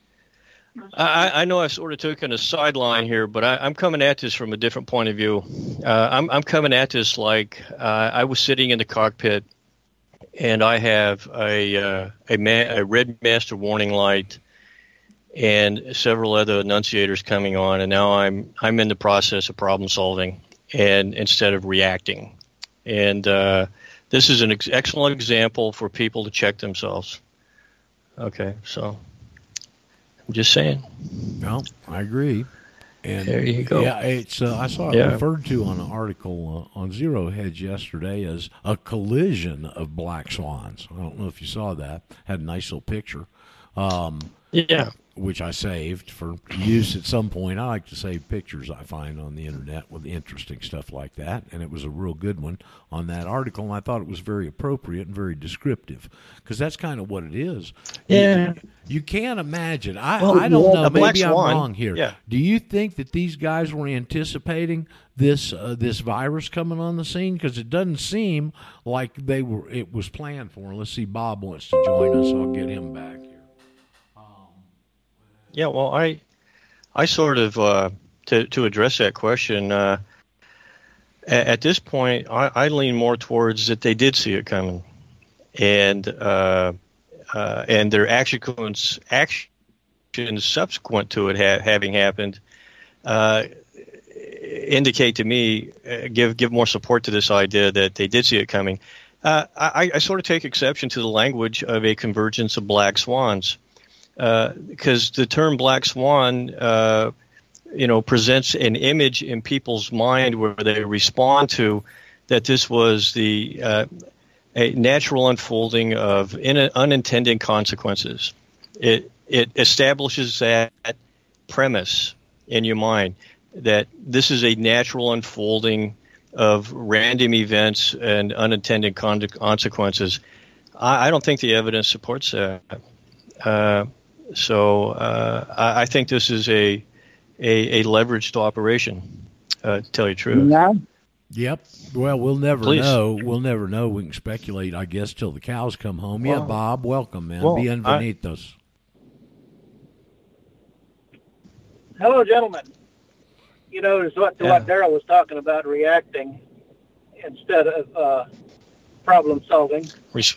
I, I, know I sort of took in a sideline here, but I, am coming at this from a different point of view. Uh, I'm, I'm, coming at this like uh, I was sitting in the cockpit, and I have a uh, a, ma- a red master warning light and several other annunciators coming on, and now I'm I'm in the process of problem solving, and instead of reacting, and uh, this is an ex- excellent example for people to check themselves. Okay, so I'm just saying. No, I agree. And there you go. Yeah, it's uh, I saw it yeah. referred to on an article uh, on Zero Hedge yesterday as a collision of black swans. I don't know if you saw that. Had a nice little picture. Um, yeah which I saved for use at some point. I like to save pictures I find on the internet with interesting stuff like that, and it was a real good one on that article. And I thought it was very appropriate and very descriptive because that's kind of what it is. Yeah, you, you can't imagine. I, well, I don't know. Maybe I'm wrong here. Yeah. Do you think that these guys were anticipating this uh, this virus coming on the scene? Because it doesn't seem like they were. It was planned for. Let's see. Bob wants to join us. I'll get him back. Yeah, well, I I sort of uh, to to address that question. Uh, at, at, this point, I, I, lean more towards that they did see it coming, and uh, uh and their actions actions subsequent to it ha- having happened uh, indicate to me uh, give give more support to this idea that they did see it coming. I, I sort of take exception to the language of a convergence of black swans because uh, the term black swan, uh, you know, presents an image in people's mind where they respond to that this was the uh, a natural unfolding of in, unintended consequences. It it establishes that premise in your mind that this is a natural unfolding of random events and unintended consequences. I, I don't think the evidence supports that. Uh, so uh, I, I, think this is a a, a leveraged operation. Uh, to tell you the truth. Yeah. Yep. Well, we'll never Please. know. We'll never know. We can speculate, I guess, till the cows come home. Well, yeah, Bob, welcome, man. Well, Bienvenidos. I, Hello, gentlemen. You know, to what, yeah. what Daryl was talking about reacting, instead of uh, problem solving. Res-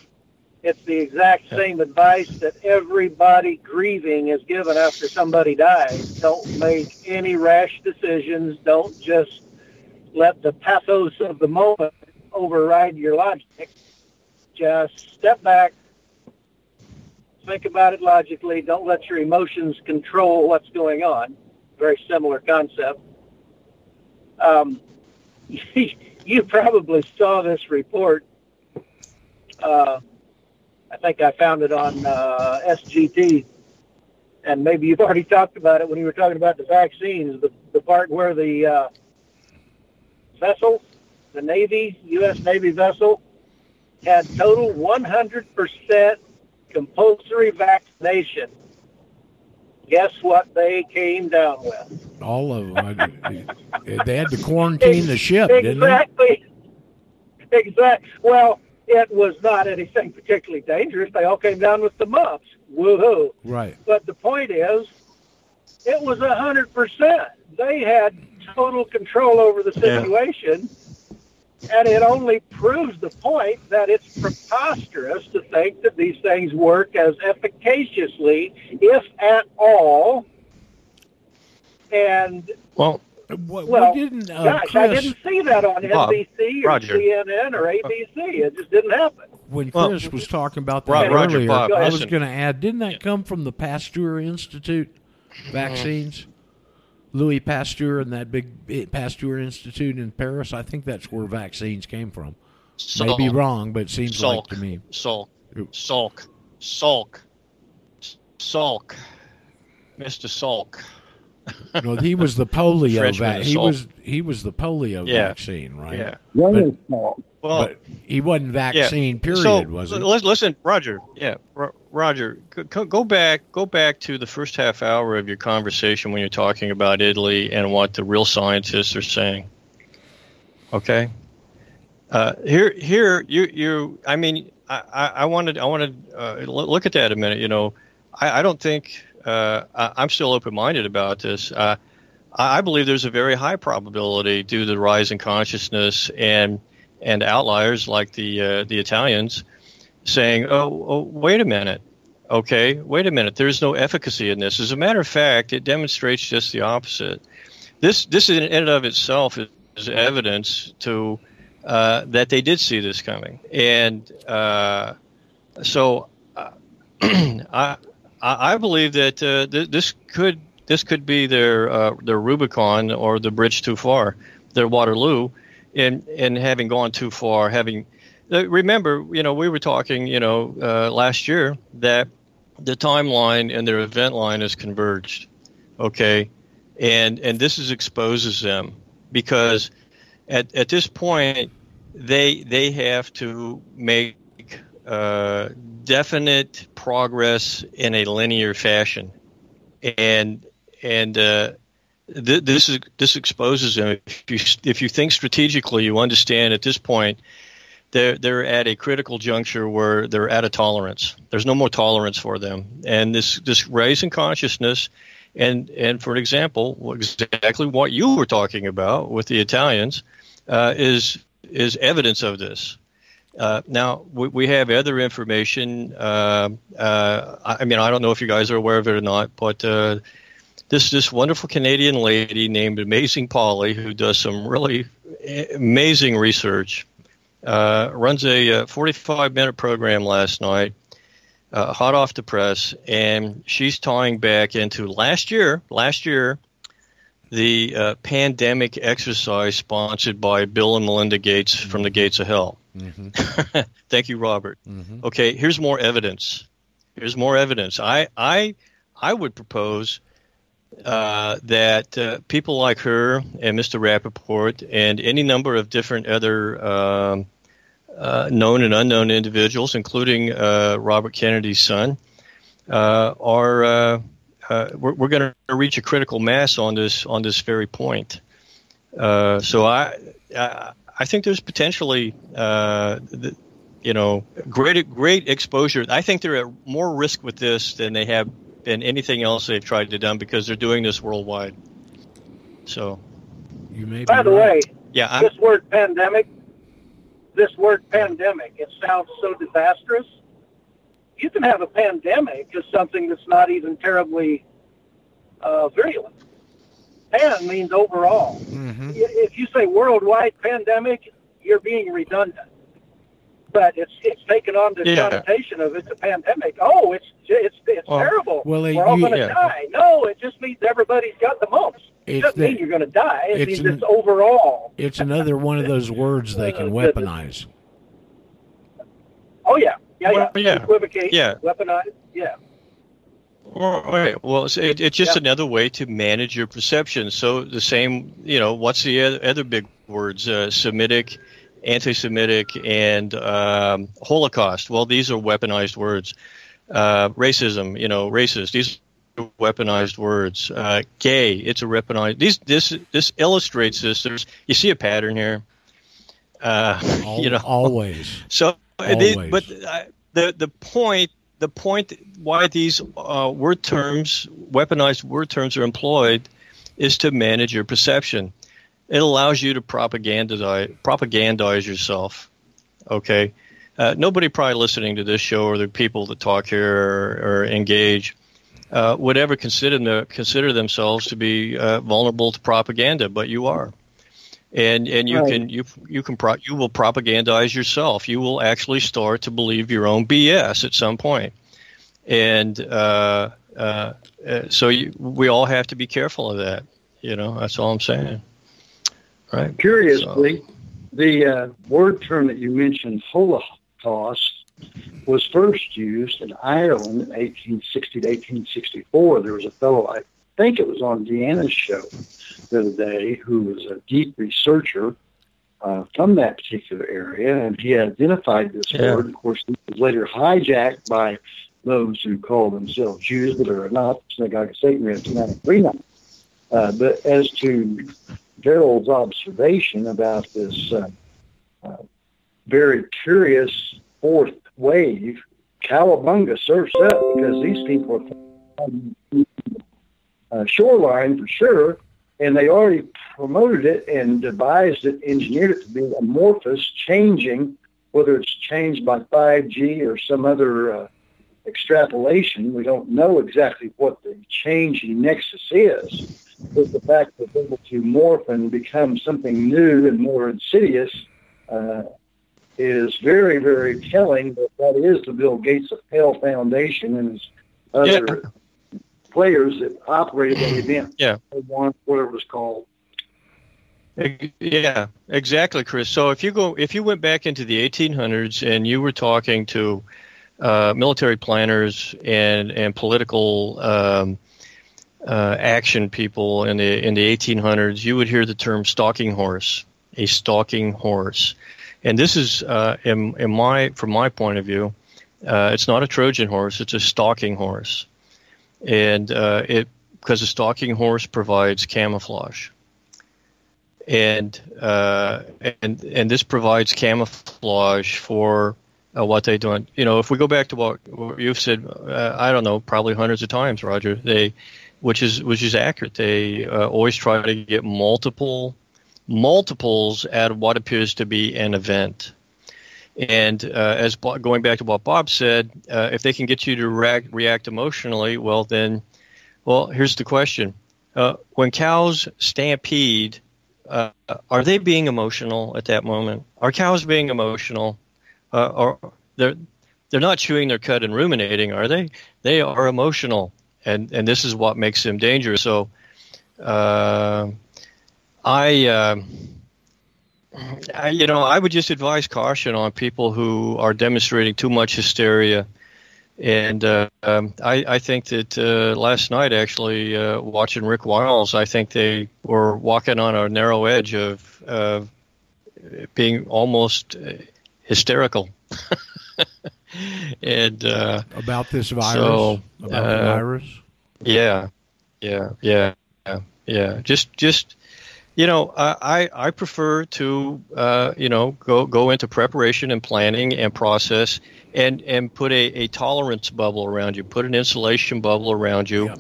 It's the exact same advice that everybody grieving is given after somebody dies. Don't make any rash decisions. Don't just let the pathos of the moment override your logic. Just step back, think about it logically. Don't let your emotions control what's going on. Very similar concept. Um, you probably saw this report. Uh, I think I found it on uh, SGT, and maybe you've already talked about it when you were talking about the vaccines. The, the part where the uh, vessel, the Navy, U.S. Navy vessel, had total 100% compulsory vaccination. Guess what they came down with? All of them. they had to quarantine the ship, didn't they? exactly. Exactly. Well, it was not anything particularly dangerous. They all came down with the mumps. Woohoo! Right. But the point is, it was a hundred percent. They had total control over the Yeah. situation, and it only proves the point that it's preposterous to think that these things work as efficaciously, if at all. And well, What, well, what didn't uh, gosh, I didn't see that on Bob, NBC or Roger. CNN or ABC. It just didn't happen. when Well, Chris was talking about that Roger, earlier, Bob, I was going to add, didn't that come from the Pasteur Institute vaccines? Louis Pasteur and that big eh, Pasteur Institute in Paris. I think that's where vaccines came from. May be wrong, but it seems Salk, like to me. Salk, Oop. Salk, Salk, Salk, Mister Salk. No, he was the polio. Frenchman vac- he was he was the polio Yeah. vaccine, right? Yeah. Youngest fault. Well, But he wasn't vaccine. Yeah. Period, so, was he? l- Listen, Roger. Yeah, Ro- Roger. Go, go- go back. Go back to the first half hour of your conversation when you're talking about Italy and what the real scientists are saying. Okay. Uh, here, here, you, you. I mean, I, I, I wanted, I wanted. Uh, l- look at that a minute. You know, I, I don't think uh, I, I'm still open-minded about this. Uh, I, believe there's a very high probability due to the rise in consciousness and and outliers like the uh, the Italians saying, oh, oh, wait a minute. Okay, wait a minute. There's no efficacy in this. As a matter of fact, it demonstrates just the opposite. This this in and of itself is, is evidence to uh, that they did see this coming, and uh, so uh, I I I believe that uh, th- this could this could be their uh, their Rubicon or the bridge too far, their Waterloo, in in having gone too far, having uh, remember, you know, we were talking, you know, uh, last year that the timeline and their event line is converged. Okay, and and this is exposes them because at at this point they they have to make uh, definite progress in a linear fashion, and and uh, th- this is this exposes them. If you if you think strategically, you understand at this point they're they're at a critical juncture where they're at a tolerance. There's no more tolerance for them, and this this rise in consciousness, and and for example, exactly what you were talking about with the Italians, uh, is is evidence of this. Uh, now we, we have other information. Uh, uh, I mean, I don't know if you guys are aware of it or not, but uh, this this wonderful Canadian lady named Amazing Polly, who does some really amazing research, uh, runs a uh, 45 minute program last night, hot off the press, and she's tying back into last year. Last year, the uh, pandemic exercise sponsored by Bill and Melinda Gates from the Gates of Hell. Thank you, Robert. Okay, here's more evidence. Here's more evidence. I I I would propose uh, that uh, people like her and Mr. Rappoport and any number of different other um, uh, known and unknown individuals, including uh, Robert Kennedy's son, uh, are uh, we're, we're going to reach a critical mass on this on this very point. Uh, so I, I I think there's potentially uh, the, you know great great exposure. I think they're at more risk with this than they have than anything else they've tried to done because they're doing this worldwide. So You may be By the right. way, yeah, I'm, this word pandemic, this word pandemic. It sounds so disastrous. You can have a pandemic as something that's not even terribly uh, virulent. Pan means overall. Mm-hmm. If you say worldwide pandemic, you're being redundant. But it's it's taken on the Yeah. connotation of it's a pandemic. Oh, it's it's it's Well, terrible. well, We're all going to yeah. die. No, it just means everybody's got the mumps. It It's doesn't the- mean you're going to die. It it's means an- it's overall. It's another one of those words they can Uh, weaponize. Oh yeah, yeah, Well, yeah. yeah. Equivocate. Yeah. Weaponize. Yeah. Well, okay. Well, it's, it, it's just Yeah. another way to manage your perception. So the same, you know, what's the other, other big words? Uh, Semitic, anti-Semitic, and um, Holocaust. Well, these are weaponized words. Uh, racism, you know, racist. These are weaponized words. Uh, gay, it's a weaponized. These this this illustrates this. There's you see a pattern here. Uh, Al- you know, always. so, they, but uh, the the point the point why these uh, word terms, weaponized word terms, are employed, is to manage your perception. It allows you to propagandize propagandize yourself. Okay, uh, nobody probably listening to this show or the people that talk here or, or engage uh, would ever consider consider themselves to be uh, vulnerable to propaganda, but you are and and you Right. can you you can pro- you will propagandize yourself. You will actually start to believe your own BS at some point, and uh, uh, uh, so you, we all have to be careful of that. You know, that's all I'm saying. Right? Curiously, the uh, word term that you mentioned, Holocaust, was first used in Ireland in 1860 to 1864. There was a fellow, I think it was on Deanna's show the other day, who was a deep researcher uh, from that particular area, and he identified this Yeah. word. Of course, it was later hijacked by those who call themselves Jews, but are not. Synagogue of Satan, we have tonight. Uh, but as to Gerald's observation about this uh, uh, very curious fourth wave, Cowabunga surfs up because these people are from uh, shoreline for sure, and they already promoted it and devised it, engineered it to be amorphous, changing, whether it's changed by 5G or some other uh, extrapolation. We don't know exactly what the changing nexus is but the fact that they're able to morph and become something new and more insidious uh, is very, very telling that that is the Bill Gates of Hell Foundation and his other players that operated that event. Yeah. One, whatever it was called. Yeah, exactly, Chris. So if you go, if you went back into the 1800s and you were talking to uh, military planners and and political um, uh, action people in the in the 1800s, you would hear the term stalking horse, a stalking horse, and this is uh, in, in my from my point of view, uh, it's not a Trojan horse, it's a stalking horse, and uh, it because a stalking horse provides camouflage and uh, and and this provides camouflage for uh, what they do. You know, if we go back to what, what you've said, uh, I don't know, probably hundreds of times, Roger. They, which is which is accurate. They uh, always try to get multiple multiples of what appears to be an event. And uh, as Bo- going back to what Bob said, uh, if they can get you to react, react emotionally, well then, well here's the question: uh, when cows stampede, uh, are they being emotional at that moment? Are cows being emotional? Uh, or they're they're not chewing their cud and ruminating, are they? They are emotional, and and this is what makes them dangerous. So, uh, I. I, you know, I would just advise caution on people who are demonstrating too much hysteria. And uh, um, I, I think that uh, last night, actually, uh, watching Rick Wiles, I think they were walking on a narrow edge of uh, being almost uh, hysterical. and uh, About this virus. So, about the uh, virus. yeah, yeah, yeah, yeah, yeah. Just, just, you know, I, I prefer to, uh, you know, go go into preparation and planning and process, and and put a, a tolerance bubble around you, put an insulation bubble around you, Yeah.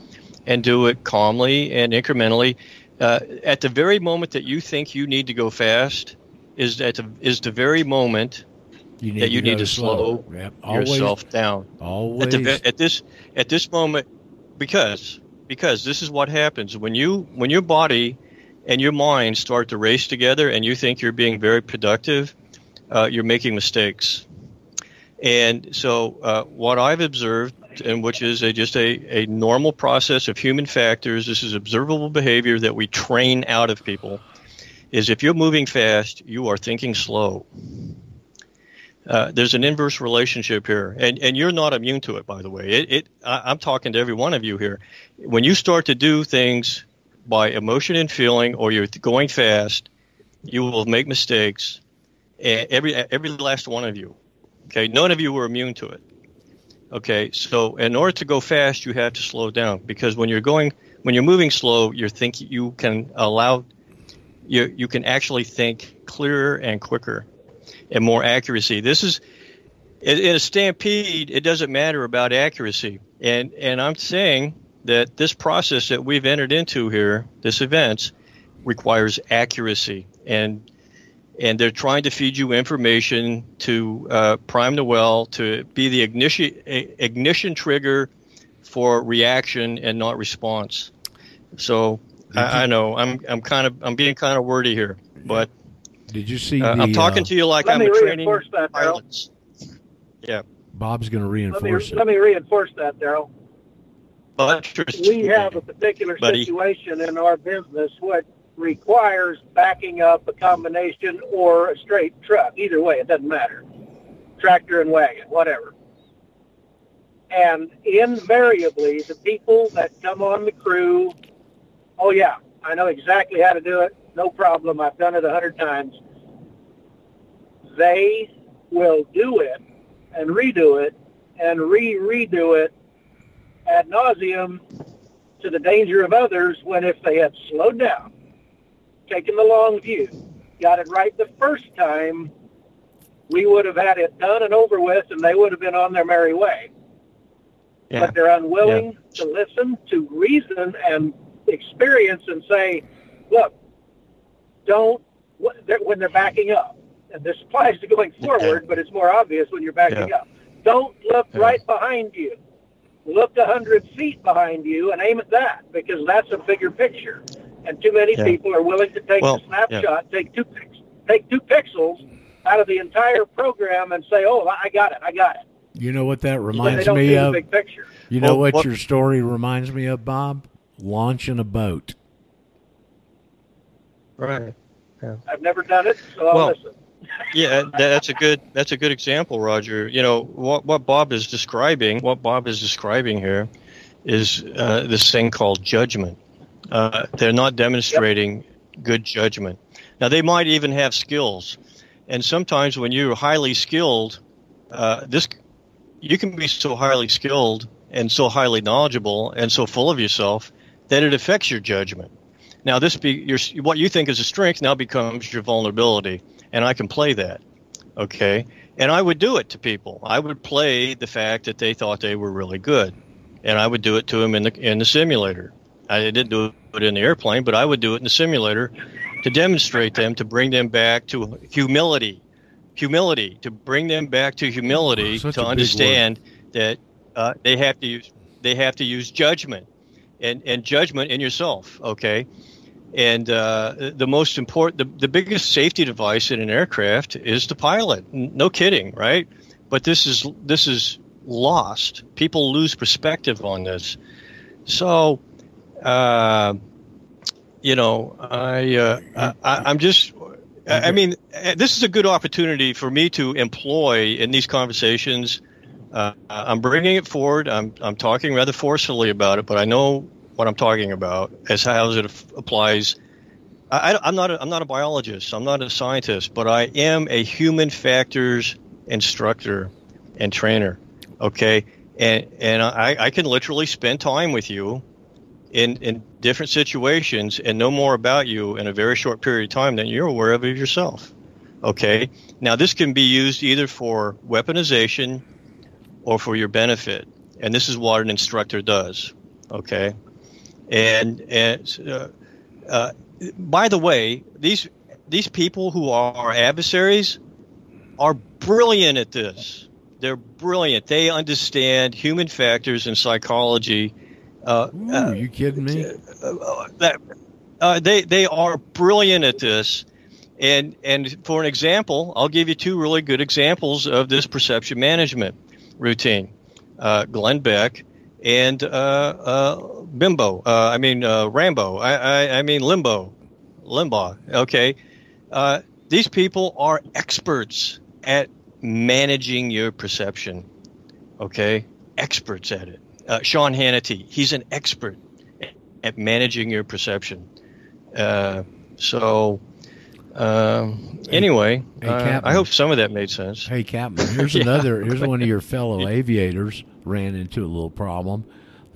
and do it calmly and incrementally. Uh, at the very moment that you think you need to go fast, is that the, is the very moment You that you to need to slow Yep. Always, yourself down. Always. At, the, at this at this moment, because because this is what happens when you when your body and your mind start to race together, and you think you're being very productive, uh, you're making mistakes. And so, uh, what I've observed, and which is a, just a, a normal process of human factors, this is observable behavior that we train out of people, is if you're moving fast, you are thinking slow. Uh, there's an inverse relationship here, and and you're not immune to it, by the way. It, it I, I'm talking to every one of you here. When you start to do things by emotion and feeling, or you're going fast, you will make mistakes. Every every last one of you. Okay, none of you were immune to it. Okay, so in order to go fast, you have to slow down because when you're going when you're moving slow, you're think you can allow you you can actually think clearer and quicker and more accuracy. This is in a stampede. It doesn't matter about accuracy, and and I'm saying that this process that we've entered into here, this event, requires accuracy, and and they're trying to feed you information to uh, prime the well to be the ignition ignition trigger for reaction and not response. So I, I know I'm I'm kind of I'm being kind of wordy here, but Did you see uh, the? I'm talking uh, to you like I'm a training reinforce that, Daryl. pilots. Yeah, Bob's going to Let me, reinforce let me reinforce that, Daryl. Electricity. We have a particular Buddy. situation in our business which requires backing up a combination or a straight truck. Either way, it doesn't matter. Tractor and wagon, whatever. And invariably, the people that come on the crew, oh yeah, I know exactly how to do it. No problem. I've done it a hundred times. They will do it and redo it and re-redo it ad nauseum to the danger of others when if they had slowed down, taken the long view, got it right the first time, we would have had it done and over with and they would have been on their merry way. Yeah. But they're unwilling to listen, to reason and experience and say, look, don't, when they're backing up. And this applies to going forward, but it's more obvious when you're backing Yeah. up. Don't look Yeah. right behind you look a hundred feet behind you and aim at that because that's a bigger picture. And too many Yeah. people are willing to take Well, a snapshot, take two pix- take two pixels out of the entire program and say, "Oh, I got it, I got it." You know what that But they reminds don't me of? the big picture. You know Well, what, what- your story reminds me of, Bob? Launching a boat. Right. I've never done it, so I'll Well, listen. Yeah, that's a good that's a good example, Roger. You know what what Bob is describing. What Bob is describing here is uh, this thing called judgment. Uh, they're not demonstrating good judgment. Now they might even have skills, and sometimes when you're highly skilled, uh, this you can be so highly skilled and so highly knowledgeable and so full of yourself that it affects your judgment. Now this be your what you think is a strength now becomes your vulnerability, and I can play that. Okay, and I would do it to people. I would play the fact that they thought they were really good, and I would do it to them in the in the simulator. I didn't do it in the airplane, but I would do it in the simulator to demonstrate them, to bring them back to humility, humility, to bring them back to humility, a to understand that uh, they have to use they have to use judgment and and judgment in yourself. Okay, and uh, the most important, the, the biggest safety device in an aircraft is the pilot. No kidding, right? But this is this is lost. People lose perspective on this. So, uh, you know, I, uh, I I'm just. I mean, uh, this is a good opportunity for me to employ in these conversations. Uh, I'm bringing it forward. I'm I'm talking rather forcefully about it, but I know what I'm talking about as how it applies. I, I'm not a, I'm not a biologist. I'm not a scientist, but I am a human factors instructor and trainer. Okay, and and I, I can literally spend time with you in in different situations and know more about you in a very short period of time than you're aware of yourself. Okay, now this can be used either for weaponization or for your benefit, and this is what an instructor does. Okay, and and uh, uh, by the way, these these people who are our adversaries are brilliant at this. They're brilliant. They understand human factors and psychology. Uh, Ooh, uh, you kidding me? uh, that uh, they they are brilliant at this. And and for an example, I'll give you two really good examples of this perception management routine. Uh, Glenn Beck and uh, uh, Bimbo. Uh, I mean uh, Rambo. I, I I mean Limbo, Limbaugh. Okay, uh, these people are experts at managing your perception. Okay, experts at it. Uh, Sean Hannity, he's an expert at managing your perception. Uh, so, um, anyway, hey, uh, Captain. I hope some of that made sense. Hey, Captain, here's Yeah. another. Here's one of your fellow aviators ran into a little problem.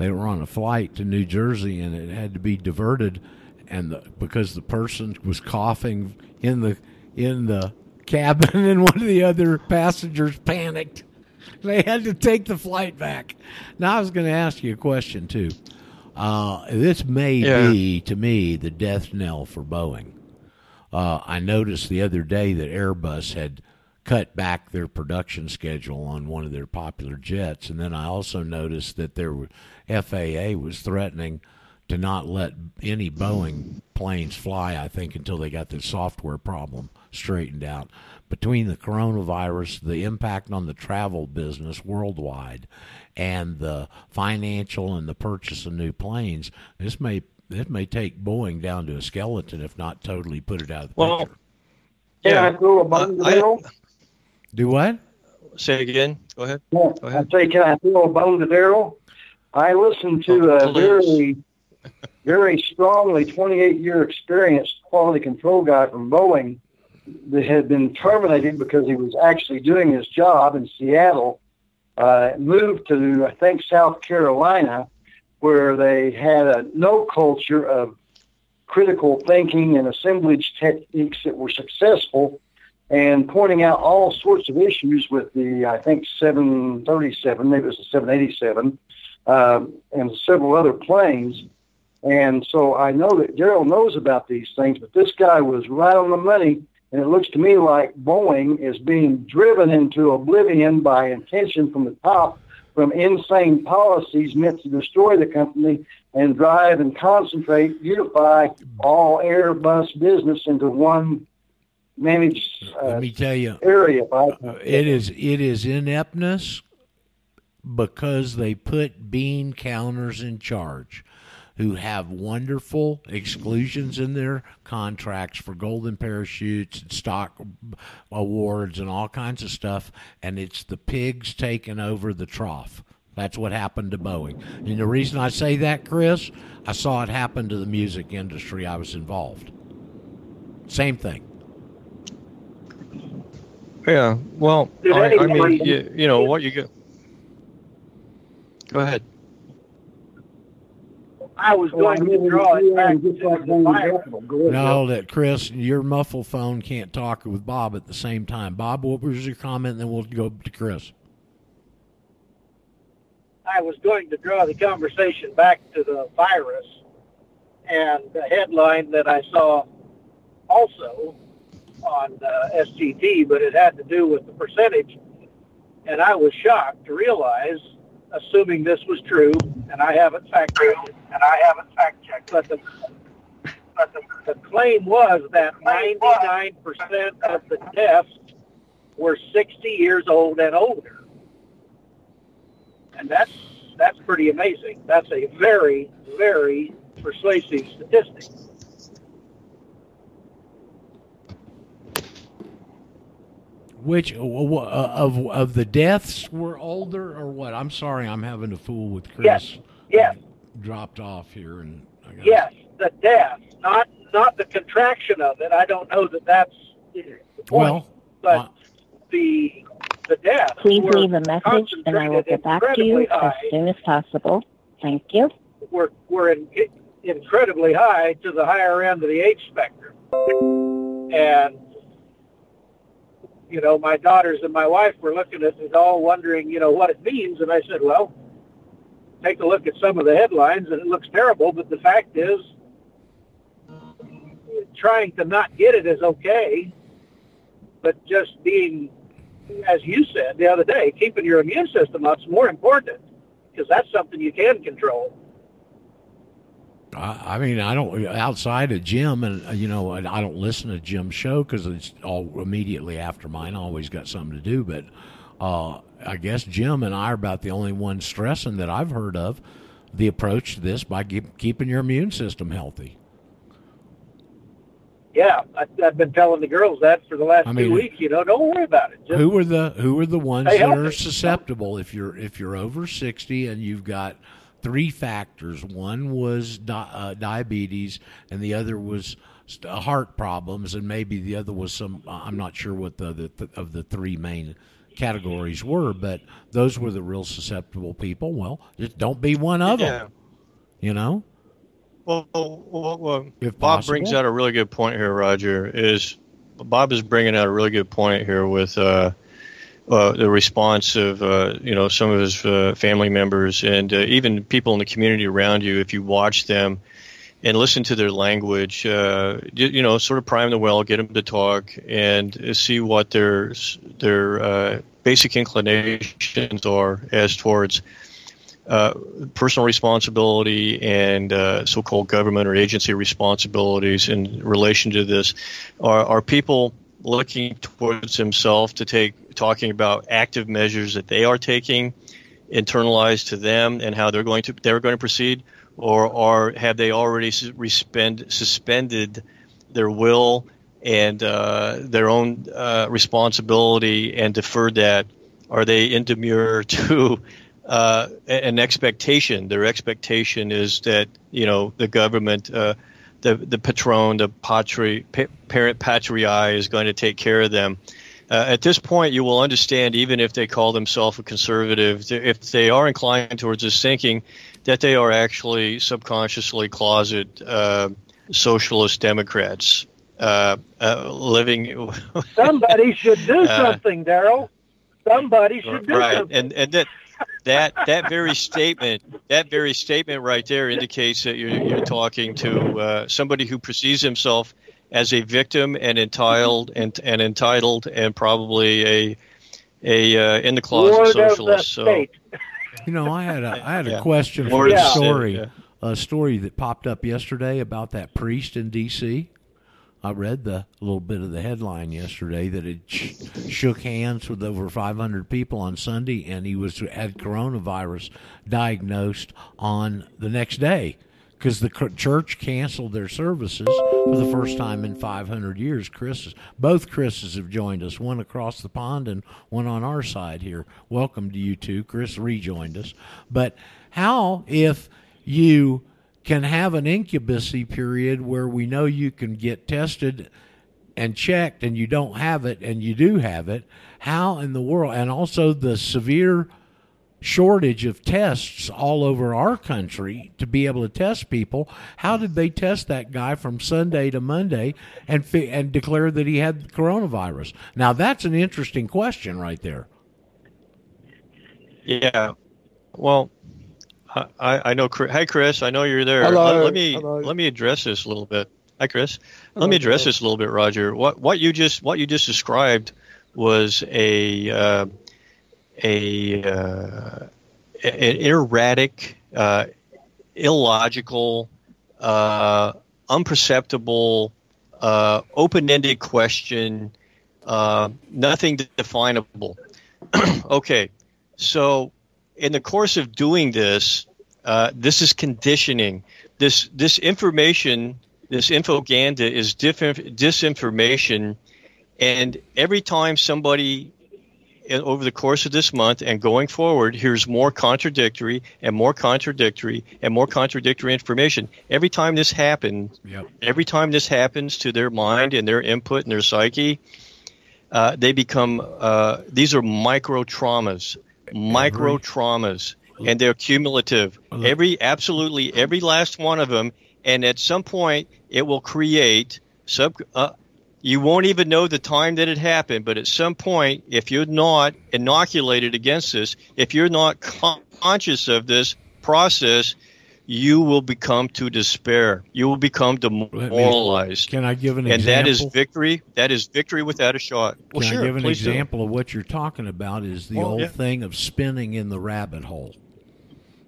They were on a flight to New Jersey, and it had to be diverted, and the, because the person was coughing in the in the cabin, and one of the other passengers panicked. They had to take the flight back. Now, I was going to ask you a question too. Uh, this may Yeah. be to me the death knell for Boeing. Uh, I noticed the other day that Airbus had cut back their production schedule on one of their popular jets, and then I also noticed that their FAA was threatening to not let any Boeing planes fly. I think until they got the software problem straightened out. Between the coronavirus, the impact on the travel business worldwide, and the financial and the purchase of new planes, this may this may take Boeing down to a skeleton, if not totally put it out of the Well, picture. Can Yeah. I Do what? Say again. Go ahead. Yeah, Go I say, can I throw a bone to Daryl? I listened to Oh, a very, very strongly 28 year experienced quality control guy from Boeing that had been terminated because he was actually doing his job in Seattle. Uh, moved to I think South Carolina, where they had a no culture of critical thinking and assemblage techniques that were successful and pointing out all sorts of issues with the, I think, 737, maybe it was the 787, um, and several other planes. And so I know that Daryl knows about these things, but this guy was right on the money. And it looks to me like Boeing is being driven into oblivion by intention from the top from insane policies meant to destroy the company and drive and concentrate, unify all Airbus business into one managed uh, Let me tell you, area. Uh, it is it is ineptness because they put bean counters in charge who have wonderful exclusions in their contracts for golden parachutes and stock awards and all kinds of stuff and it's the pigs taking over the trough that's what happened to Boeing. And the reason I say that, Chris, I saw it happen to the music industry I was involved. Same thing. Yeah. Well, I, I mean, you, you know what you get. Go ahead. I was Well, going to draw it you back know, to like the Boeing virus. Capital. Go ahead, No, that Chris, your muffle phone can't talk with Bob at the same time. Bob, what was your comment? And then we'll go to Chris. I was going to draw the conversation back to the virus and the headline that I saw also on uh, SGT, but it had to do with the percentage. And I was shocked to realize, assuming this was true, and I haven't fact checked and I haven't fact checked, but the but the, the claim was that 99% of the deaths were 60 years old and older and that's that's pretty amazing. That's a very very persuasive statistic. Which uh, uh, of of the deaths were older or what? I'm sorry, I'm having a fool with Chris. Yes. Yes, Dropped off here, and I got yes, the death, not not the contraction of it. I don't know that that's the point, Well, but uh, the the death. Please were leave a message and I will get back to you incredibly as soon as possible. Thank you. We're we're in, incredibly high to the higher end of the age spectrum, and you know, my daughters and my wife were looking at it all, wondering, you know, what it means, and I said, well, take a look at some of the headlines, and it looks terrible, but the fact is, trying to not get it is okay, but just being, as you said the other day, keeping your immune system up is more important because that's something you can control. I, I mean, I don't outside of Jim, and uh, you know, I don't listen to Jim's show because it's all immediately after mine. I always got something to do, but uh, I guess Jim and I are about the only ones stressing that I've heard of the approach to this by keep, keeping your immune system healthy. Yeah, I, I've been telling the girls that for the last I mean, two weeks. You know, don't worry about it. Just, who are the who are the ones that healthy. are susceptible if you're if you're over 60 and you've got three factors one was di- uh, diabetes and the other was uh, heart problems and maybe the other was some i'm not sure what the, the th- of the three main categories were but those were the real susceptible people well just don't be one of Yeah. them you know Well, well, well, If Bob brings out a really good point here, Roger. Is Bob is bringing out a really good point here with uh, uh, the response of uh, you know some of his uh, family members and uh, even people in the community around you. If you watch them and listen to their language, uh, you, you know, sort of prime the well, get them to talk, and see what their their basic inclinations are as towards personal responsibility and so-called government or agency responsibilities in relation to this are, are people looking towards himself to take talking about active measures that they are taking internalized to them and how they're going to they're going to proceed or or have they already sus- respend, suspended their will and uh, their own uh, responsibility and deferred that are they in demure to uh, an expectation. Their expectation is that you know the government, uh, the the patron, the patri, pa- parens patriae is going to take care of them. Uh, at this point, you will understand, even if they call themselves a conservative, th- if they are inclined towards this thinking, that they are actually subconsciously closet uh, socialist Democrats uh, uh, living. somebody should do Uh, something, Daryl. Somebody should do right something. and and that that that very statement that very statement right there indicates that you're you're talking to uh, somebody who perceives himself as a victim and entitled and and entitled and probably a a uh, in the closet Ward of the socialist so state. You know, I had a I had a Yeah. question for Lord the Yeah. story. Yeah. A story that popped up yesterday about that priest in D.C. I read the little bit of the headline yesterday that it sh- shook hands with over 500 people on Sunday, and he was had coronavirus diagnosed on the next day because the cr- church canceled their services for the first time in 500 years. Chris, both Chris's have joined us, one across the pond and one on our side here. Welcome to you two. Chris rejoined us. But how if you can have an incubacy period where we know you can get tested and checked and you don't have it and you do have it, how in the world, and also the severe shortage of tests all over our country to be able to test people. How did they test that guy from Sunday to Monday and and declare that he had coronavirus? Now that's an interesting question right there. Yeah. Well, I, I know. Chris- Hi, Chris. I know you're there. Hello. Let, let me Hello. let me address this a little bit. Hi, Chris. Hello, let me address hello. this a little bit, Roger. What what you just what you just described was a uh, a uh, an erratic, uh, illogical, uh, unperceptible, uh, open-ended question. Uh, nothing definable. okay, so in the course of doing this, uh, this is conditioning. This this information, this infoganda is diff- disinformation, and every time somebody over the course of this month and going forward hears more contradictory and more contradictory and more contradictory information. Every time this happens, Yep. every time this happens to their mind and their input and their psyche, uh, they become uh, these are micro traumas, micro traumas, and they're cumulative. Every absolutely every last one of them, and at some point it will create sub. Uh, you won't even know the time that it happened, but at some point, if you're not inoculated against this, if you're not con- conscious of this process, you will become to despair. You will become demoralized. Can I give an and example? And that is victory. That is victory without a shot. Well, Can sure, I give an please do. example of what you're talking about? Is the Well, old yeah. thing of spinning in the rabbit hole.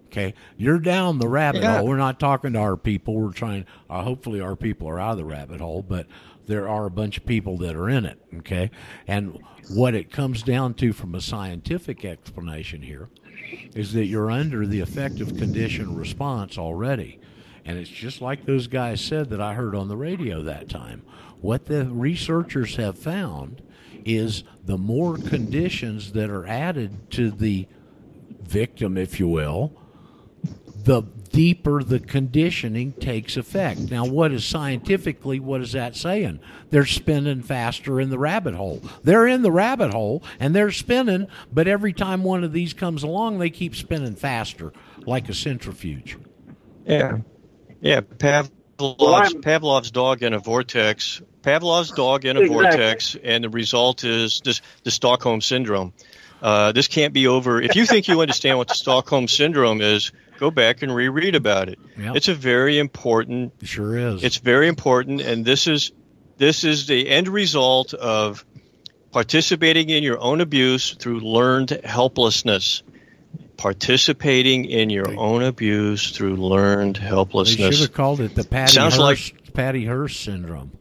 Okay, you're down the rabbit Yeah. hole. We're not talking to our people. We're trying. Uh, hopefully, our people are out of the rabbit hole, but there are a bunch of people that are in it. Okay, and what it comes down to from a scientific explanation here is that you're under the effective condition response already. And it's just like those guys said that I heard on the radio that time. What the researchers have found is the more conditions that are added to the victim, if you will, the deeper the conditioning takes effect. Now, what is scientifically, what is that saying? They're spinning faster in the rabbit hole. They're in the rabbit hole and they're spinning, but every time one of these comes along, they keep spinning faster, like a centrifuge. Yeah, yeah. Pavlov's Well, Pavlov's dog in a vortex. Pavlov's dog in a Exactly. vortex, and the result is this the Stockholm syndrome. Uh, this can't be over. If you think you understand what the Stockholm syndrome is, go back and reread about it. Yep. It's a very important It sure is. It's very important, and this is this is the end result of participating in your own abuse through learned helplessness. Participating in your They- own abuse through learned helplessness. they should have called it the Patty Sounds Hearst, Patty Hearst syndrome.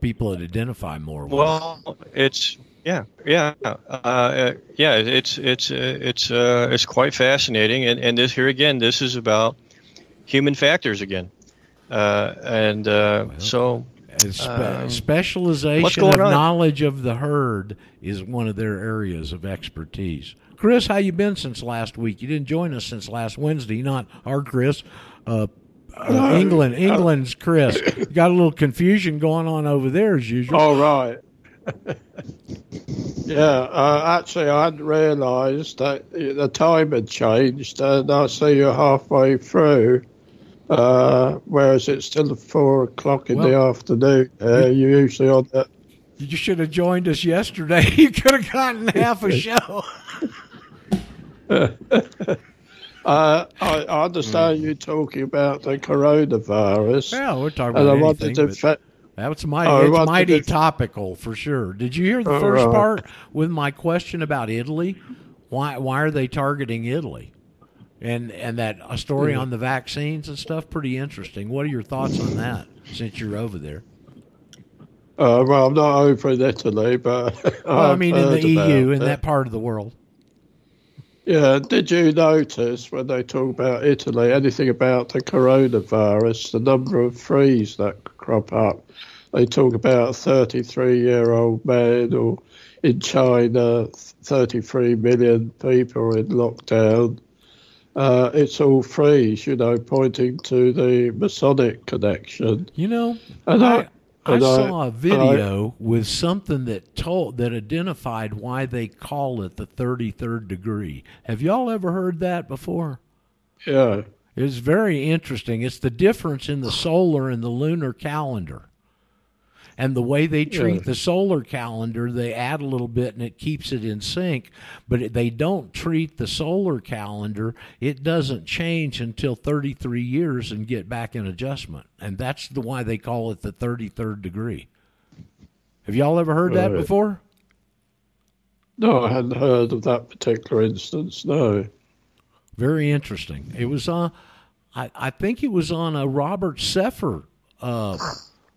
People that identify more with. Well, it's yeah, yeah, uh, uh, yeah. It's it's uh, it's uh, it's quite fascinating, and and this here again, this is about human factors again, uh, and uh, so And spe- Um, specialization of on? knowledge of the herd is one of their areas of expertise. Chris, how you been since last week? You didn't join us since last Wednesday. Not our Chris, uh, uh, England. England's Chris. Got a little confusion going on over there as usual. All right. Yeah, uh, actually, I hadn't realised that the time had changed, and I see you're halfway through. Uh, whereas it's still four o'clock in the afternoon. Uh, you're usually on that. You should have joined us yesterday. You could have gotten half a show. Uh, I, I understand you talking about the coronavirus, Yeah, we're talking and I about wanted anything. to. but Fa- That's mighty, oh, it's wanted mighty to- topical for sure. Did you hear the Oh, first right. part with my question about Italy? Why why are they targeting Italy? And and that a story on the vaccines and stuff pretty interesting. What are your thoughts on that since you're over there? uh, well, I'm not over in Italy, but Well, I mean in the EU in that part of the world. Yeah, did you notice when they talk about Italy, anything about the coronavirus, the number of threes that crop up? They talk about a 33 year old man, or in China, 33 million people in lockdown. Uh, it's all threes, you know, pointing to the Masonic connection. You know, And I, I- I and saw a video with something that told that identified why they call it the 33rd degree. Have y'all ever heard that before? Yeah. It's very interesting. It's the difference in the solar and the lunar calendar. And the way they treat Yeah. the solar calendar, they add a little bit and it keeps it in sync. But they don't treat the solar calendar. It doesn't change until 33 years and get back in adjustment. And that's the why they call it the 33rd degree. Have y'all ever heard that before? No, I hadn't heard of that particular instance, no. Very interesting. It was on, I, I think it was on a Robert Sepehr. Uh,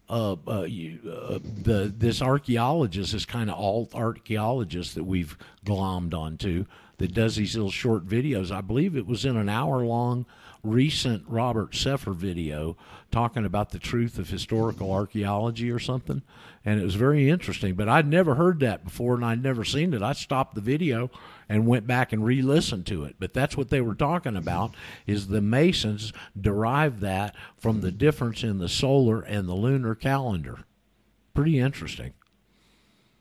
uh, uh, you, uh, the this archaeologist, this kind of alt archaeologist that we've glommed onto, that does these little short videos. I believe it was in an hour long recent Robert Sepehr video talking about the truth of historical archaeology or something, and it was very interesting. But I'd never heard that before, and I'd never seen it. I stopped the video and went back and re-listened to it. But that's what they were talking about: is the Masons derived that from the difference in the solar and the lunar calendar. Pretty interesting.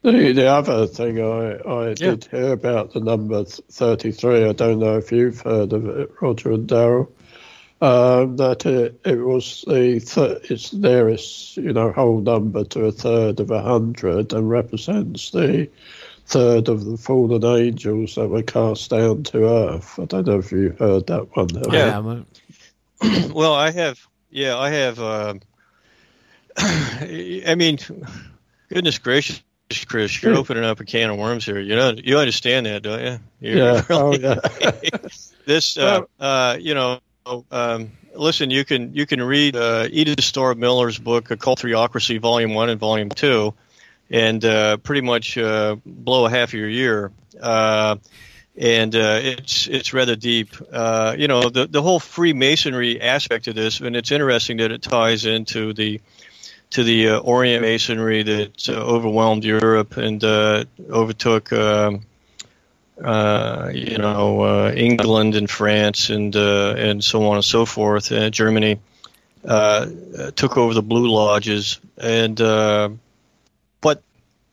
The, the other thing I, I did hear about the number 33, I don't know if you've heard of it, Roger and Daryl, um, that it, it was the th- it's nearest, you know, whole number to a third of a hundred and represents the third of the fallen angels that were cast down to earth. I don't know if you heard that one. have I? Yeah. haven't. well, I have. Yeah, I have. Uh, I mean, goodness gracious, Chris, you're opening up a can of worms here. You know, you understand that, don't you? You're Yeah. really- Oh, yeah. this, uh, uh, you know, um, listen, you can you can read uh, Edith Starr Miller's book, Occult Theocrasy, Volume One and Volume Two, and uh, pretty much uh, blow a half of your year. Uh, and it's it's rather deep. You know, the the whole Freemasonry aspect of this, and it's interesting that it ties into the to the uh, Orient Masonry that uh, overwhelmed Europe and uh, overtook. Um, you know, England and France and and so on and so forth. Germany took over the Blue Lodges, and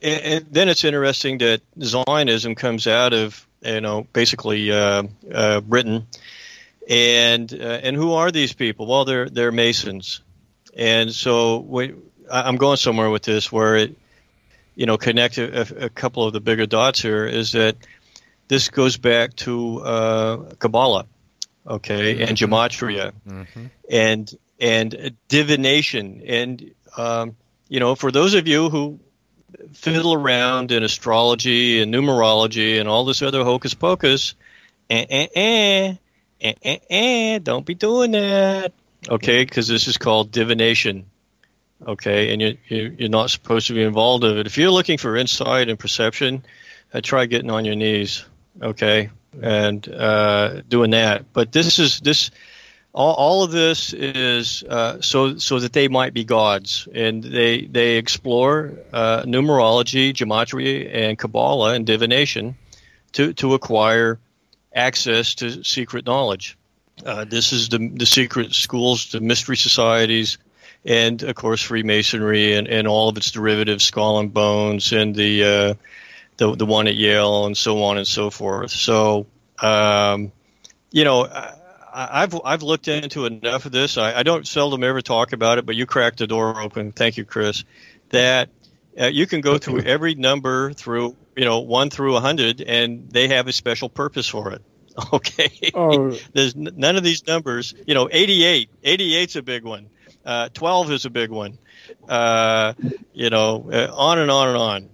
and, and then it's interesting that Zionism comes out of you know basically uh, uh, Britain, and uh, and who are these people? Well, they're they're Masons, and so we, I'm going somewhere with this where it you know connect a, a couple of the bigger dots here is that this goes back to uh, Kabbalah, okay, and gematria, and and divination, and um, you know, for those of you who fiddle around in astrology and numerology and all this other hocus pocus, eh, eh, eh, eh, eh, eh, don't be doing that, okay, because this is called divination. Okay, and you, you, you're not supposed to be involved in it. If you're looking for insight and perception, uh, try getting on your knees okay, and uh, doing that. But this is this. All, all of this is uh, so so that they might be gods, and they they explore uh, numerology, gematria, and Kabbalah and divination to to acquire access to secret knowledge. Uh, this is the the secret schools, the mystery societies, and of course Freemasonry and, and all of its derivatives, Skull and Bones, and the uh, the the one at Yale and so on and so forth. So, um, you know, I've I've looked into enough of this. I, I don't seldom ever talk about it, but you cracked the door open. Thank you, Chris. That uh, you can go through every number through you know one through a hundred, and they have a special purpose for it. Okay. Oh, There's n- none of these numbers. You know, 88. 88's a big one. Uh, 12 is a big one. Uh, you know, uh, on and on and on.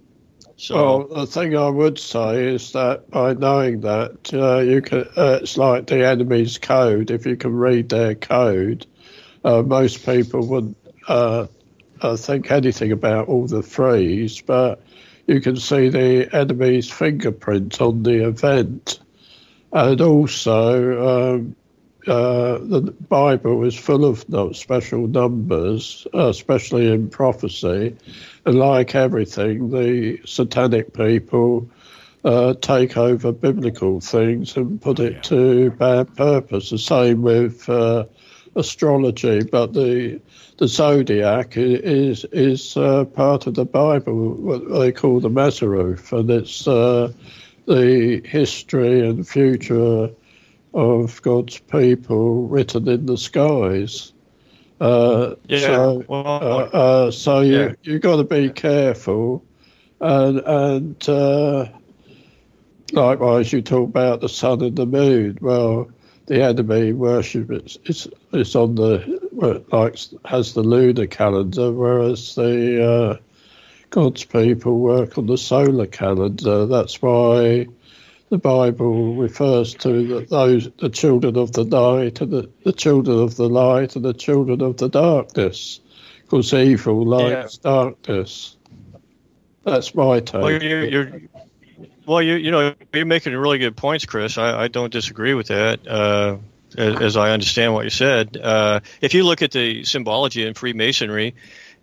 So. Well, the thing I would say is that by knowing that, uh, you can, uh, it's like the enemy's code. If you can read their code, uh, most people wouldn't uh, uh, think anything about all the threes, but you can see the enemy's fingerprint on the event. And also, um, uh, the Bible is full of no- special numbers, uh, especially in prophecy. And like everything, the satanic people uh, take over biblical things and put it to bad purpose. The same with uh, astrology, but the the zodiac is is uh, part of the Bible, what they call the Mazzaroth, and it's uh, the history and future of God's people written in the skies. Uh, Yeah, so, well, uh, uh, so you yeah. you got to be careful, and and uh, likewise you talk about the sun and the moon. Well, the enemy worship it's it's, it's on the like has the lunar calendar, whereas the uh, God's people work on the solar calendar. That's why the Bible refers to the, those the children of the night and the, the children of the light and the children of the darkness, because evil likes darkness. That's my take. Well, you're, you're well, you you know you're making really good points, Chris. I, I don't disagree with that. Uh, as, as I understand what you said, uh, if you look at the symbology in Freemasonry,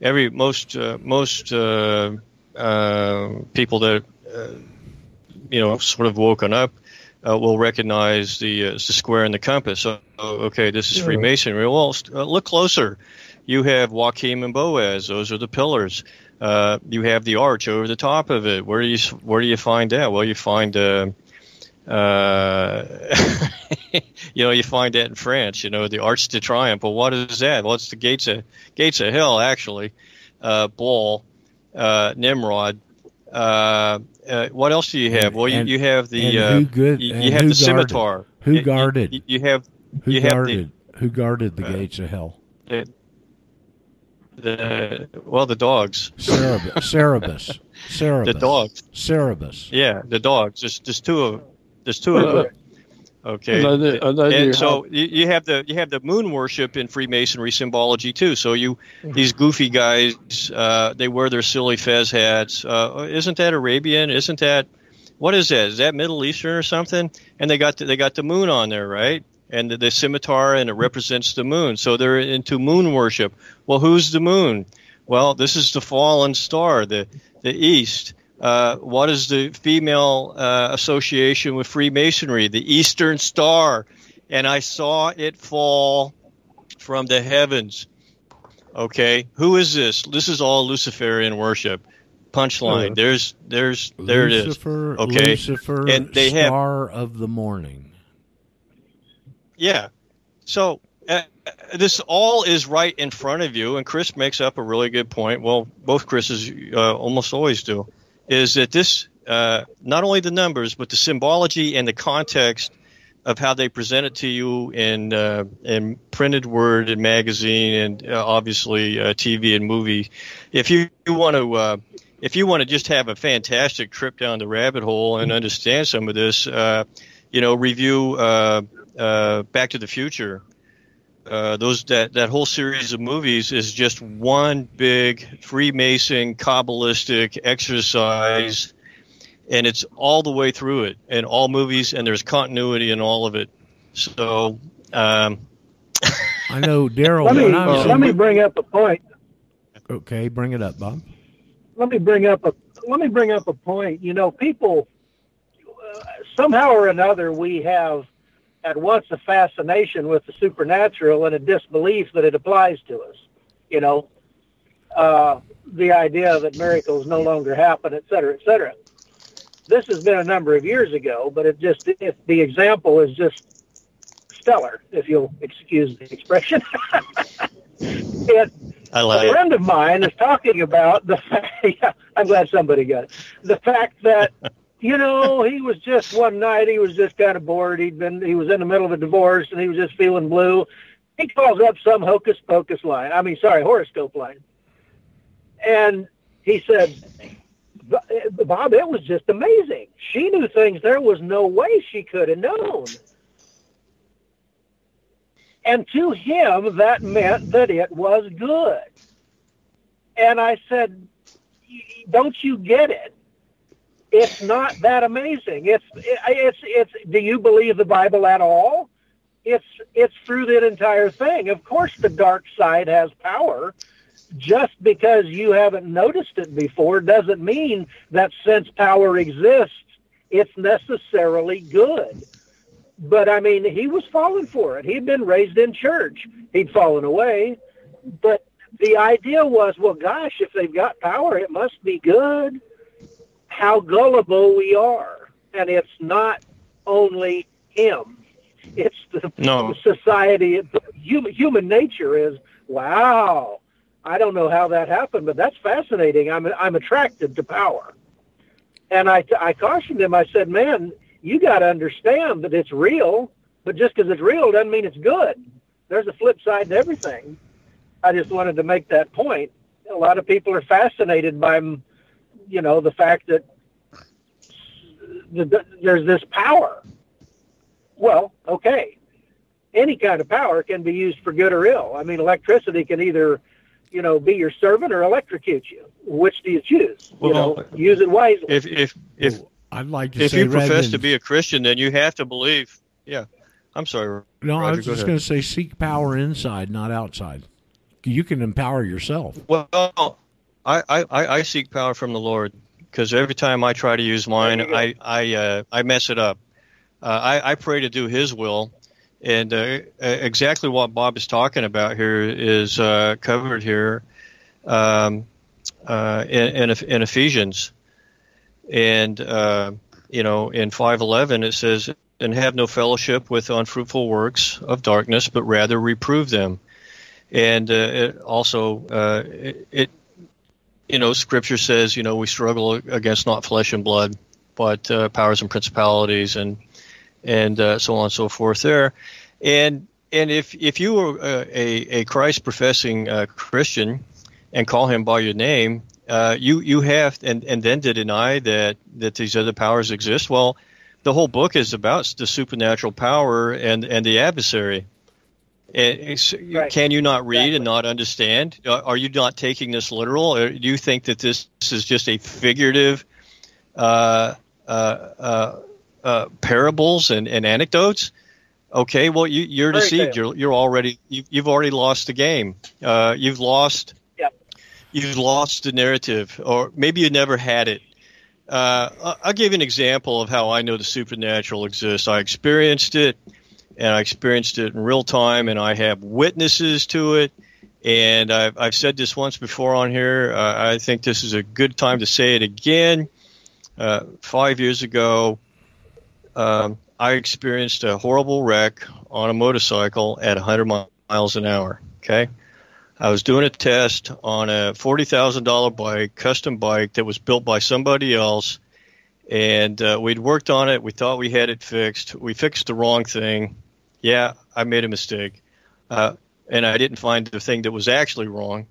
every most uh, most uh, uh, people that uh, you know sort of woken up uh, will recognize the uh, the square and the compass. So, okay, this is Freemasonry. Well, st- uh, look closer. You have Joachim and Boaz; those are the pillars. Uh, you have the arch over the top of it. Where do you where do you find that? Well, you find uh, uh, you know you find that in France. You know the Arch de Triomphe. Well, what is that? Well, it's the gates of gates of hell actually. Uh, uh, Nimrod. Uh, uh, what else do you have? Well, you, And- you have the uh, good- you, you have the guarded? scimitar. Who guarded? You, you have Who you have guarded? the Who guarded the Uh, gates of hell? The, the well, the dogs. Cerebus. Cerebus. Cerebus. The dogs. Cerebus. Yeah, the dogs. There's, there's two of there's two of them. Okay. And then- and so have- you, you have the you have the moon worship in Freemasonry symbology too. So you these goofy guys, uh, they wear their silly fez hats. Uh, isn't that Arabian? Isn't that what is that? Is that Middle Eastern or something? And they got the, they got the moon on there, right? And the, the scimitar and it represents the moon. So they're into moon worship. Well, who's the moon? Well, this is the fallen star, the the east. Uh, what is the female uh, association with Freemasonry? The Eastern Star. And I saw it fall from the heavens. Okay, who is this? This is all Luciferian worship. Punchline. Oh. There's, there's, there Lucifer, it is. Okay, Lucifer, and they have star of the morning. Yeah. So uh, uh, this all is right in front of you, and Chris makes up a really good point. Well, both Chris's uh, almost always do. Is that this uh, not only the numbers, but the symbology and the context of how they present it to you in uh, in printed word and magazine, and uh, obviously uh, TV and movie. If you, want to. Uh, if you want to just have a fantastic trip down the rabbit hole and understand some of this, uh, you know, review Back to the Future. Uh, those that that whole series of movies is just one big Freemason Kabbalistic exercise, and it's all the way through it, in all movies, and there's continuity in all of it. So, um, I know, Daryl. Let me when I was let me bring up a point. okay, bring it up, Bob. let me bring up a let me bring up a point. You know, people uh, somehow or another we have at once a fascination with the supernatural and a disbelief that it applies to us. You know, uh, the idea that miracles no longer happen, et cetera, et cetera. This has been a number of years ago, but it just if the example is just stellar, if you'll excuse the expression. it I like a it. friend of mine is talking about the fact. Yeah, I'm glad somebody got it. The fact that you know he was just one night he was just kind of bored. He'd been he was in the middle of a divorce and he was just feeling blue. He calls up some hocus pocus line. I mean, sorry, horoscope line, and he said, "Bob, it was just amazing. She knew things there was no way she could have known." And to him, that meant that it was good. And I said, "Don't you get it? It's not that amazing. It's it's it's. Do you believe the Bible at all? It's it's through that entire thing. Of course, the dark side has power. Just because you haven't noticed it before doesn't mean that since power exists, it's necessarily good." But I mean, he was falling for it. He'd been raised in church. He'd fallen away. But the idea was, well, gosh, if they've got power, it must be good. How gullible we are. And it's not only him, it's the No. society. Human, human nature is, wow, I don't know how that happened, but that's fascinating. I'm, I'm attracted to power. And I, I cautioned him, I said, man, you got to understand that it's real, but just because it's real doesn't mean it's good. There's a flip side to everything. I just wanted to make that point. A lot of people are fascinated by, you know, the fact that the, the, there's this power. Well, okay. Any kind of power can be used for good or ill. I mean, electricity can either, you know, be your servant or electrocute you. Which do you choose? you know, use it wisely. If if if I'd like to if say you profess than- to be a Christian, then you have to believe. Yeah, I'm sorry. No, I was just going to say seek power inside, not outside. You can empower yourself. Well, I, I, I seek power from the Lord because every time I try to use mine, There you go. I I uh, I mess it up. Uh, I I pray to do His will, and uh, exactly what Bob is talking about here is uh, covered here um, uh, in, in in Ephesians, and uh, you know in five eleven it says, "And have no fellowship with unfruitful works of darkness, but rather reprove them." and uh, it also uh, it, it you know scripture says you know we struggle against not flesh and blood but uh, powers and principalities and and uh, so on and so forth there and and if if you uh, a a Christ professing uh, Christian and call him by your name, uh, you you have and and then to deny that that these other powers exist. Well, the whole book is about the supernatural power and and the adversary. Right. Can you not read Exactly. and not understand? Uh, Are you not taking this literal? Or do you think that this, this is just a figurative uh, uh, uh, uh, parables and, and anecdotes? Okay, well you, you're Fairy deceived. You're you're already you, you've already lost the game. Uh, you've lost Yep. you've lost the narrative, or maybe you never had it. Uh, I- I'll give you an example of how I know the supernatural exists. I experienced it, and I experienced it in real time, and I have witnesses to it. And I've, I've said this once before on here. Uh, I think this is a good time to say it again. Uh, five years ago, um, I experienced a horrible wreck on a motorcycle at 100 miles an hour. Okay. I was doing a test on a $40,000 bike, custom bike that was built by somebody else. And uh, we'd worked on it. We thought we had it fixed. We fixed the wrong thing. Yeah, I made a mistake. Uh, and I didn't find the thing that was actually wrong.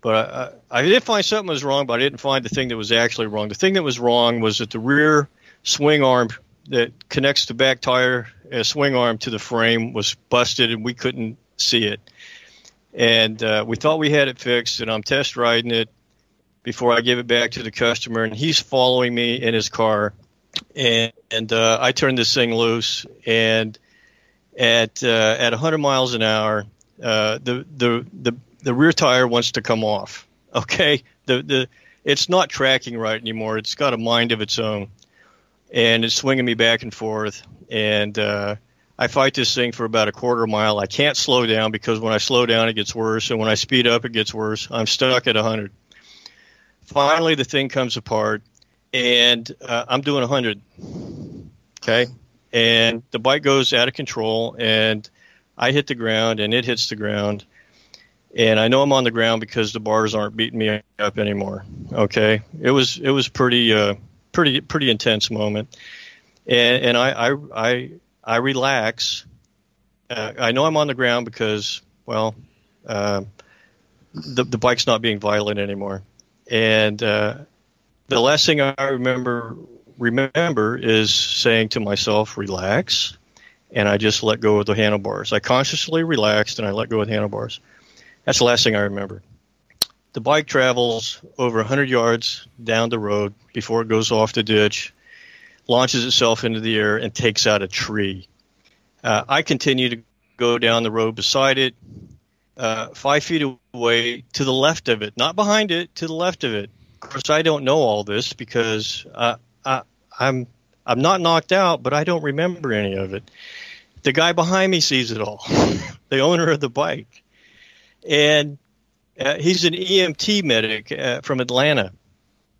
But I, I did find something was wrong, but I didn't find the thing that was actually wrong. The thing that was wrong was that the rear swing arm that connects the back tire uh, swing arm to the frame was busted, and we couldn't see it. And uh, we thought we had it fixed, and I'm test riding it before I give it back to the customer, and he's following me in his car, and, and uh, I turned this thing loose, and at uh, at 100 miles an hour, uh, the the the the rear tire wants to come off. Okay, the the it's not tracking right anymore. It's got a mind of its own, and it's swinging me back and forth. And uh, I fight this thing for about a quarter mile. I can't slow down because when I slow down, it gets worse, and when I speed up, it gets worse. I'm stuck at 100. Finally, the thing comes apart, and uh, I'm doing 100. Okay, and the bike goes out of control, and I hit the ground, and it hits the ground and I know I'm on the ground because the bars aren't beating me up anymore. Okay, it was it was pretty uh, pretty pretty intense moment, and and I I I, I relax. Uh, I know I'm on the ground because well, uh, the the bike's not being violent anymore, and uh, the last thing I remember remember is saying to myself, relax. And I just let go of the handlebars. I consciously relaxed and I let go of the handlebars. That's the last thing I remember. The bike travels over 100 yards down the road before it goes off the ditch, launches itself into the air, and takes out a tree. Uh, I continue to go down the road beside it, uh, five feet away to the left of it, not behind it, to the left of it. Of course, I don't know all this because uh, I, I'm I'm not knocked out, but I don't remember any of it. The guy behind me sees it all, the owner of the bike and uh, he's an EMT medic uh, from Atlanta.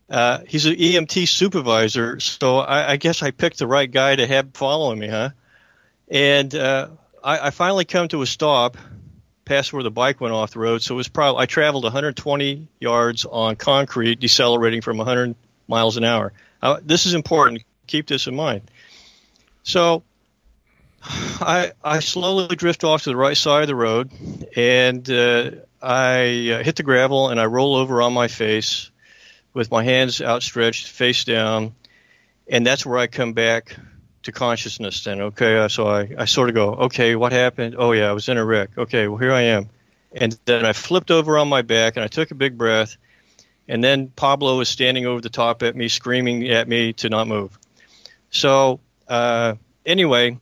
Uh, he's an EMT supervisor, so I, I guess I picked the right guy to have following me, huh? And uh, I, I finally come to a stop past where the bike went off the road. So it was probably I traveled 120 yards on concrete, decelerating from 100 miles an hour. Uh, this is important. Keep this in mind. So I I slowly drift off to the right side of the road, and uh, I uh, hit the gravel and I roll over on my face with my hands outstretched, face down, and that's where I come back to consciousness. Then okay, uh, so I I sort of go, okay, what happened? Oh yeah, I was in a wreck. Okay, well here I am, and then I flipped over on my back and I took a big breath, and then Pablo was standing over the top at me, screaming at me to not move. So uh, anyway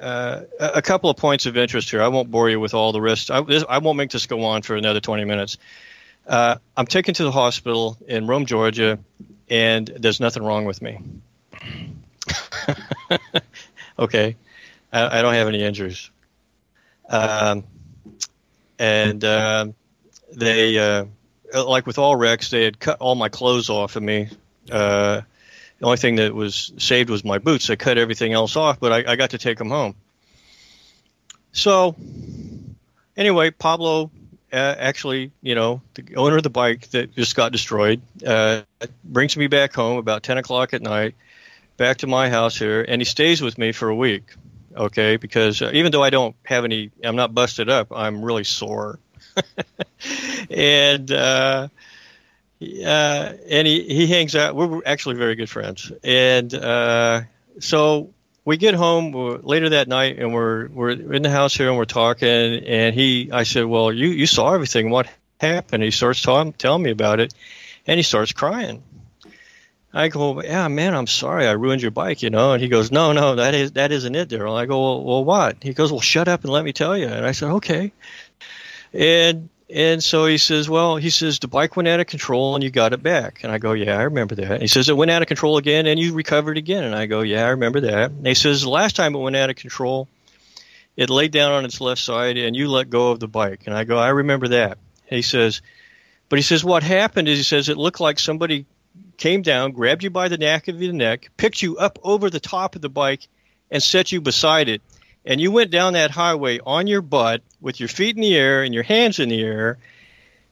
uh, a couple of points of interest here. I won't bore you with all the rest. I, this, I won't make this go on for another 20 minutes. Uh, I'm taken to the hospital in Rome, Georgia, and there's nothing wrong with me. okay, I, I don't have any injuries. Um, and uh, they, like with all wrecks, they had cut all my clothes off of me. Uh, the only thing that was saved was my boots. They cut everything else off, but I, I got to take them home. So, anyway, Pablo, uh, actually, you know, the owner of the bike that just got destroyed, uh, brings me back home about 10 o'clock at night, back to my house here, and he stays with me for a week. okay? Because uh, even though I don't have any, I'm not busted up. I'm really sore, and uh, uh, and he he hangs out. We're actually very good friends, and uh, so we get home later that night, and we're we're in the house here, and we're talking. And he, I said, "Well, you you saw everything. What happened?" He starts telling telling me about it, and he starts crying. I go, yeah, man, I'm sorry, I ruined your bike, you know. And he goes, no, no, that is that isn't it, Daryl. I go, well, well, what? He goes, well, shut up and let me tell you. And I said, okay. And and so he says, well, he says the bike went out of control and you got it back. And I go, yeah, I remember that. And he says it went out of control again and you recovered again. And I go, yeah, I remember that. And he says the last time it went out of control, it laid down on its left side and you let go of the bike. And I go, I remember that. He says, but he says what happened is he says it looked like somebody came down, grabbed you by the neck of your neck, picked you up over the top of the bike, and set you beside it. And you went down that highway on your butt with your feet in the air and your hands in the air,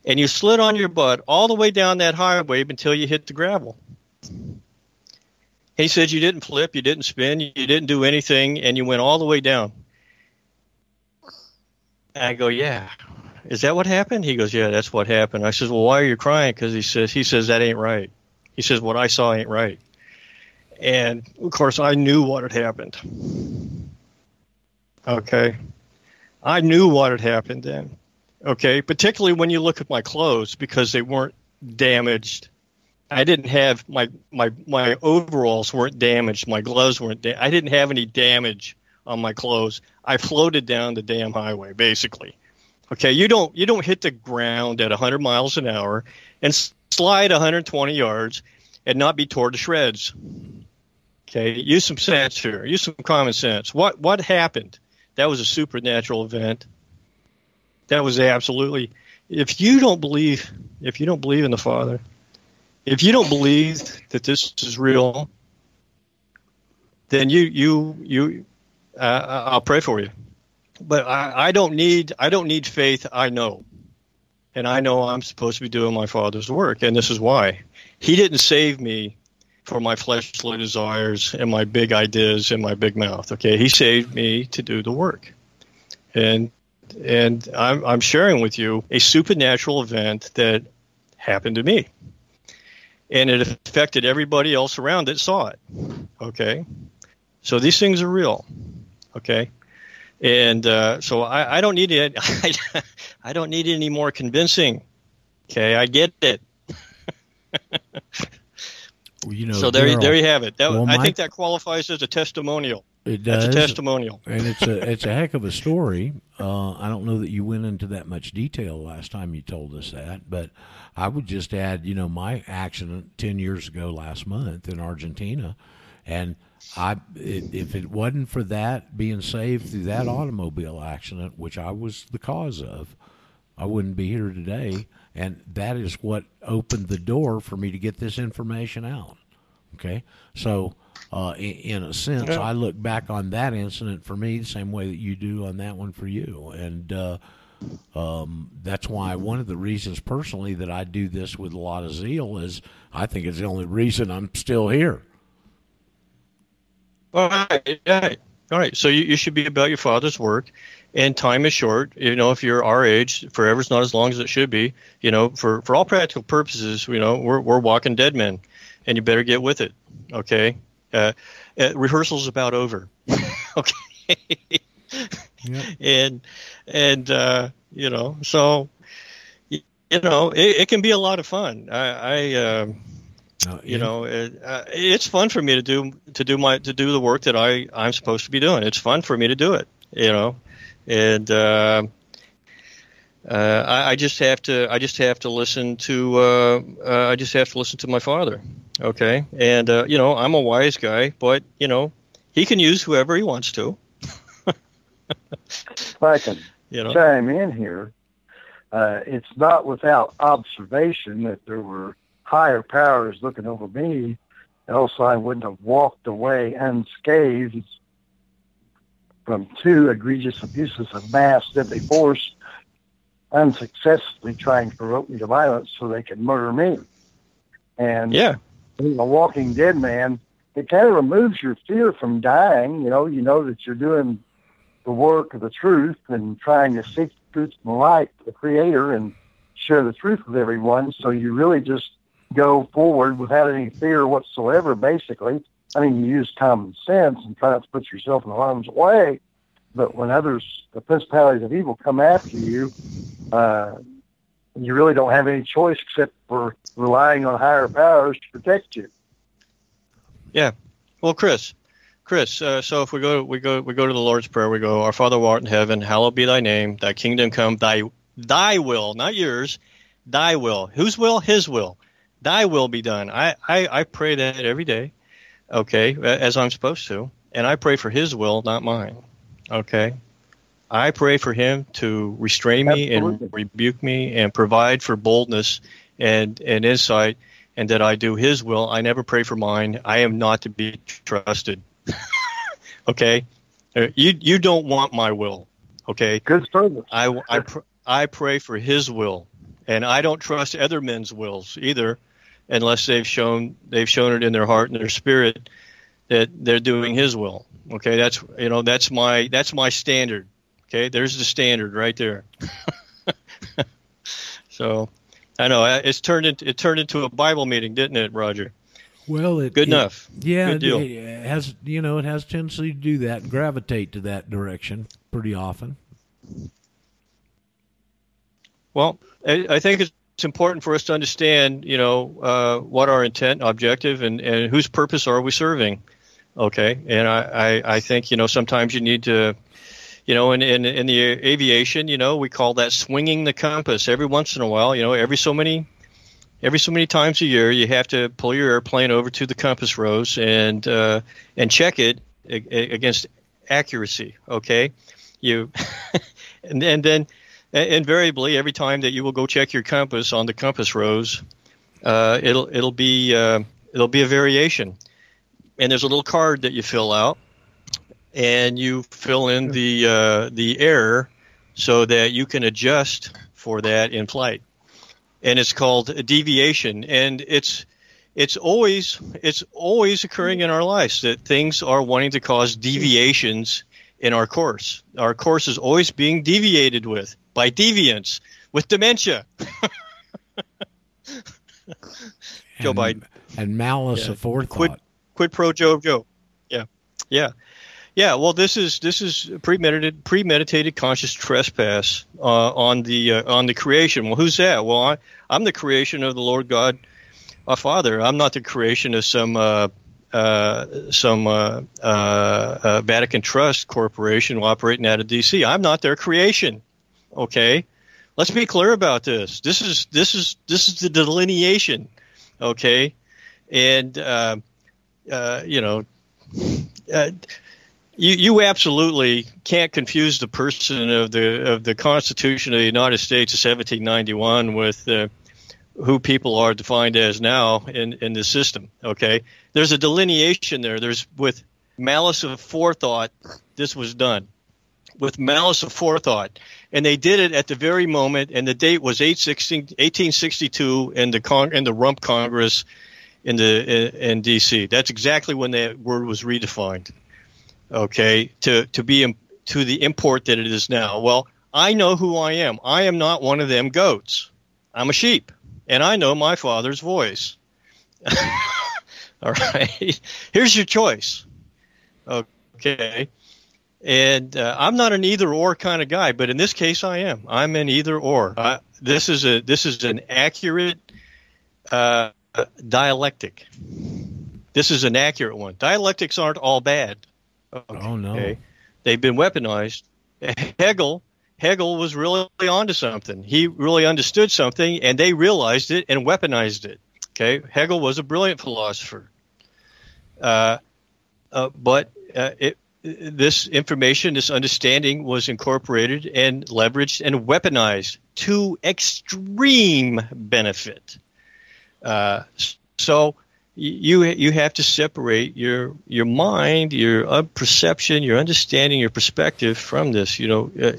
and you slid on your butt all the way down that highway until you hit the gravel. He said you didn't flip, you didn't spin, you didn't do anything, and you went all the way down. I go, yeah. Is that what happened? He goes, yeah, that's what happened. I says, well, why are you crying? Because he says, he says that ain't right. He says, what I saw ain't right. And of course, I knew what had happened. Okay. I knew what had happened then. Okay. Particularly when you look at my clothes because they weren't damaged. I didn't have my, my, my overalls weren't damaged. My gloves weren't, da- I didn't have any damage on my clothes. I floated down the damn highway, basically. Okay. You don't, you don't hit the ground at 100 miles an hour and slide 120 yards and not be torn to shreds. Okay, use some sense here. Use some common sense. What what happened? That was a supernatural event. That was absolutely. If you don't believe, if you don't believe in the Father, if you don't believe that this is real, then you you you, uh, I'll pray for you. But I, I don't need I don't need faith. I know, and I know I'm supposed to be doing my Father's work, and this is why. He didn't save me for my fleshly desires and my big ideas and my big mouth. Okay, he saved me to do the work, and and I'm I'm sharing with you a supernatural event that happened to me, and it affected everybody else around that saw it. Okay, so these things are real. Okay. And uh, so I, I don't need it. I, I don't need any more convincing. Okay, I get it. You know, so there, Daryl, there you have it. That, well, I my- think that qualifies as a testimonial. It That's does. a testimonial. and it's a it's a heck of a story. Uh, I don't know that you went into that much detail last time you told us that, but I would just add, you know, my accident ten years ago last month in Argentina, and I i- if it wasn't for that being saved through that automobile accident, which I was the cause of, I wouldn't be here today. And that is what opened the door for me to get this information out. Okay, so uh, in, in a sense, Yeah. I look back on that incident for me the same way that you do on that one for you, and uh, um, that's why one of the reasons personally that I do this with a lot of zeal is I think it's the only reason I'm still here. All right, all right, all right. So you, you should be about your father's work, and time is short. You know, if you're our age, forever's not as long as it should be. You know, for for all practical purposes, you know, we're we're walking dead men, and you better get with it. Okay, uh, uh, rehearsal's about over. okay, Yep. and and uh, you know, so you know, it, it can be a lot of fun. I. I um Uh, you know it, uh, it's fun for me to do to do my to do the work that I I'm supposed to be doing. It's fun for me to do it, you know, and uh, uh, I, I just have to I just have to listen to uh, uh, I just have to listen to my father, okay, and uh, you know I'm a wise guy, but you know he can use whoever he wants to, If I can you know. chime in here, uh, it's not without observation that there were higher powers looking over me, else I wouldn't have walked away unscathed from two egregious abuses of mass deadly force, unsuccessfully trying to provoke me to violence so they could murder me. And Yeah, being a walking dead man, it kind of removes your fear from dying. You know, you know that you're doing the work of the truth and trying to seek the truth and the light, the Creator, and share the truth with everyone. So you really just go forward without any fear whatsoever. Basically, I mean, you use common sense and try not to put yourself in harm's way. But when others, the principalities of evil, come after you, uh, you really don't have any choice except for relying on higher powers to protect you. Yeah. Well, Chris, Chris. Uh, so if we go, we go, we go to the Lord's prayer. We go, Our Father who art in heaven, hallowed be thy name. Thy kingdom come. Thy thy will, not yours. Thy will. Whose will? His will. Thy will be done. I, I, I pray that every day. Okay, as I'm supposed to, and I pray for His will, not mine. Okay. I pray for him to restrain me Absolutely. and rebuke me and provide for boldness and, and insight and that I do his will. I never pray for mine. I am not to be trusted. okay? Uh, You, you don't want my will. Okay? Good service. I, I, pr- I pray for his will. And I don't trust other men's wills either unless they've shown, they've shown it in their heart and their spirit that they're doing his will. Okay? That's, you know, that's my, that's my standard. Okay, there's the standard right there. so, I know it's turned into it turned into a Bible meeting, didn't it, Roger? Well, it, Good it- enough. Yeah, Good deal. it it has you know it has tendency to do that, gravitate to that direction pretty often. Well, I, I think it's important for us to understand, you know, uh, what our intent, objective, and, and whose purpose are we serving. Okay, and I, I, I think you know sometimes you need to, you know, in, in in the aviation, you know, we call that swinging the compass. Every once in a while, you know, every so many, every so many times a year, you have to pull your airplane over to the compass rose and uh, and check it against accuracy. Okay, you, and, and then a- invariably every time that you will go check your compass on the compass rose, uh, it'll it'll be uh, it'll be a variation, and there's a little card that you fill out, and you fill in the uh, the error so that you can adjust for that in flight, and it's called a deviation, and it's it's always it's always occurring in our lives that things are wanting to cause deviations in our course. Our course is always being deviated with by deviants with dementia. Joe and, Biden. and malice Yeah. aforethought. Quid, quid pro Joe Joe. Yeah, yeah, yeah. Well, this is this is premeditated premeditated conscious trespass uh, on the uh, on the creation. Well, who's that? Well, I, I'm the creation of the Lord God, our Father. I'm not the creation of some. Uh, uh, some uh, uh, uh, Vatican Trust Corporation operating out of D.C. I'm not their creation. Okay, let's be clear about this. This is this is this is the delineation. Okay, and uh, uh, you know, uh, you you absolutely can't confuse the person of the of the Constitution of the United States of 1791 with uh, who people are defined as now in in the system. Okay, there's a delineation there. There's with malice of forethought. This was done with malice aforethought. and they did it at the very moment. And the date was 1862 in the con- in the Rump Congress in the in, in D.C. That's exactly when that word was redefined. Okay, to to be to the import that it is now. Well, I know who I am. I am not one of them goats. I'm a sheep, and I know my father's voice. All right, here's your choice. Okay, and uh, I'm not an either or kind of guy, but in this case, I am. I'm an either or. Uh, this is a this is an accurate uh, dialectic. This is an accurate one. Dialectics aren't all bad. Oh no. Okay. They've been weaponized. Hegel Hegel was really onto something. He really understood something and they realized it and weaponized it. Okay. Hegel was a brilliant philosopher. Uh, uh, but uh, it, this information, this understanding was incorporated and leveraged and weaponized to extreme benefit. Uh, so you you have to separate your your mind, your uh, perception, your understanding, your perspective from this. You know, uh,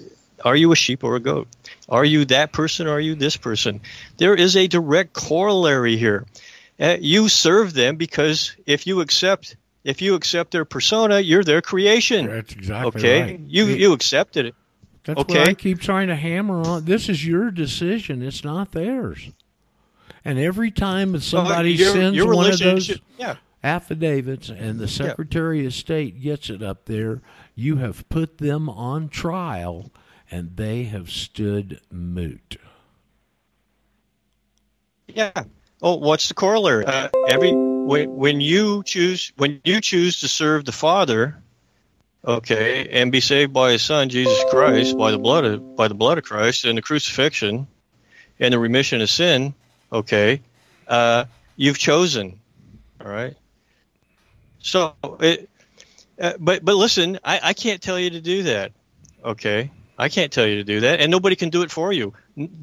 are you a sheep or a goat? Are you that person? Or are you this person? There is a direct corollary here. Uh, you serve them because if you accept if you accept their persona, you're their creation. That's exactly okay, right. you you accepted it. That's okay. what I keep trying to hammer on. This is your decision. It's not theirs. And every time that oh, somebody your, sends your one of those yeah. affidavits and the Secretary of State gets it up there, you have put them on trial and they have stood moot. Yeah. Oh, what's the corollary? Uh, every when when you choose when you choose to serve the Father, okay, and be saved by His Son Jesus Christ by the blood of by the blood of Christ and the crucifixion and the remission of sin, okay, uh, you've chosen. All right. So it, uh, but but listen, I, I can't tell you to do that. Okay, I can't tell you to do that, and nobody can do it for you.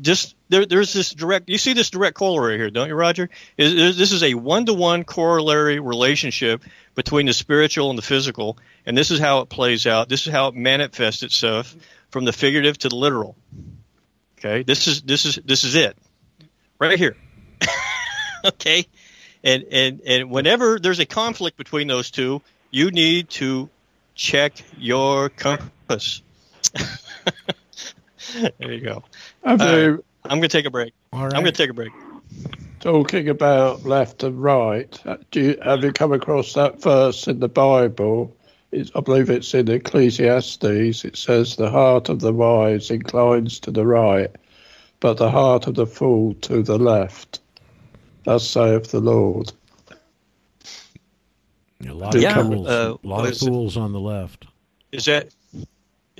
Just there, there's this direct. You see this direct corollary here, don't you, Roger? Is, is this is a one-to-one corollary relationship between the spiritual and the physical, and this is how it plays out. This is how it manifests itself from the figurative to the literal. Okay, this is this is this is it, right here. okay, and and and whenever there's a conflict between those two, you need to check your compass. there you go. Have All you, I'm going to take a break. All right. I'm going to take a break. talking about left and right, do you, have you come across that verse in the Bible? It's, I believe it's in Ecclesiastes. It says, The heart of the wise inclines to the right, but the heart of the fool to the left. Thus saith the Lord. A lot of Yeah, fools, uh, a lot of fools on the left. Is that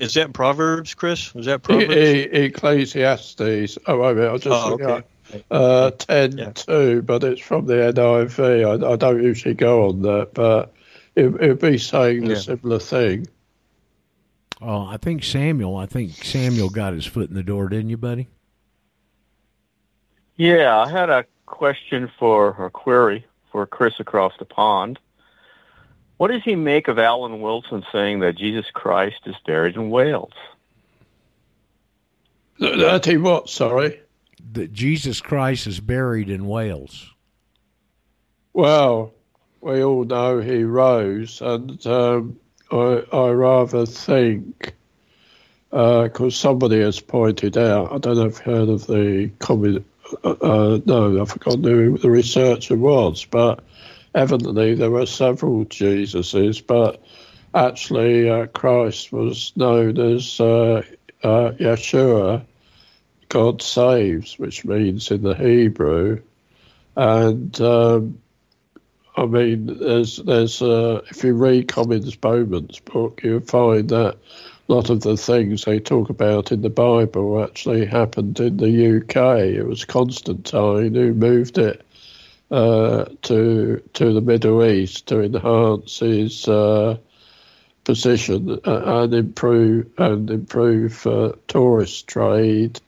is that Proverbs, Chris? Was that E- Proverbs? E- Ecclesiastes. Oh, wait a minute. I'll just Oh, look okay. up. Uh, 10 Yeah. 2, but it's from the NIV. I, I don't usually go on that, but it would be saying Yeah. a similar thing. Oh, I think Samuel. I think Samuel got his foot in the door, didn't you, buddy? Yeah, I had a question for or query for Chris across the pond. What does he make of Alan Wilson saying that Jesus Christ is buried in Wales? Th- That he what, sorry? That Jesus Christ is buried in Wales. Well, we all know he rose, and um, I, I rather think, because somebody has pointed out, I don't know if you've heard of the comment, uh, uh, no, I forgot who the researcher was, but evidently there were several Jesuses, but actually uh, Christ was known as uh, uh, Yeshua, God saves, which means in the Hebrew, and um, I mean, there's there's uh, if you read Comyns Beaumont's book, you'll find that a lot of the things they talk about in the Bible actually happened in the UK. It was Constantine who moved it uh, to to the Middle East to enhance his uh, position and improve and improve uh, tourist trade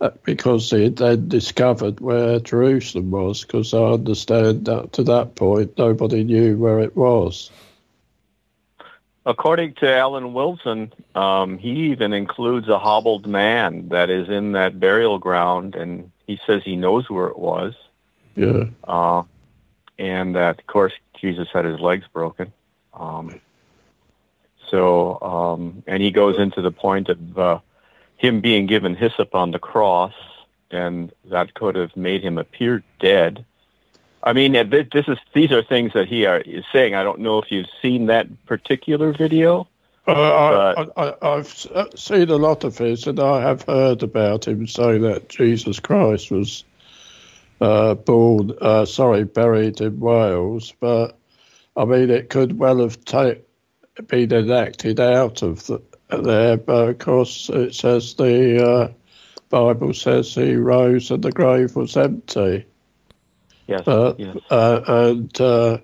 uh, because had then discovered where Jerusalem was. Because I understand up to that point nobody knew where it was. According to Alan Wilson, um, he even includes a hobbled man that is in that burial ground, and he says he knows where it was. Yeah, Uh, and that, of course, Jesus had his legs broken. Um, so, um, and he goes into the point of uh, him being given hyssop on the cross, and that could have made him appear dead. I mean, uh, this is these are things that he are, is saying. I don't know if you've seen that particular video. uh, I, I've uh, seen a lot of his, and I have heard about him say that Jesus Christ was uh, born, uh, sorry, buried in Wales. But I mean, it could well have ta- been enacted out of the, there, but of course it says the uh, Bible says he rose and the grave was empty. Yes, Uh, yes. uh, and uh,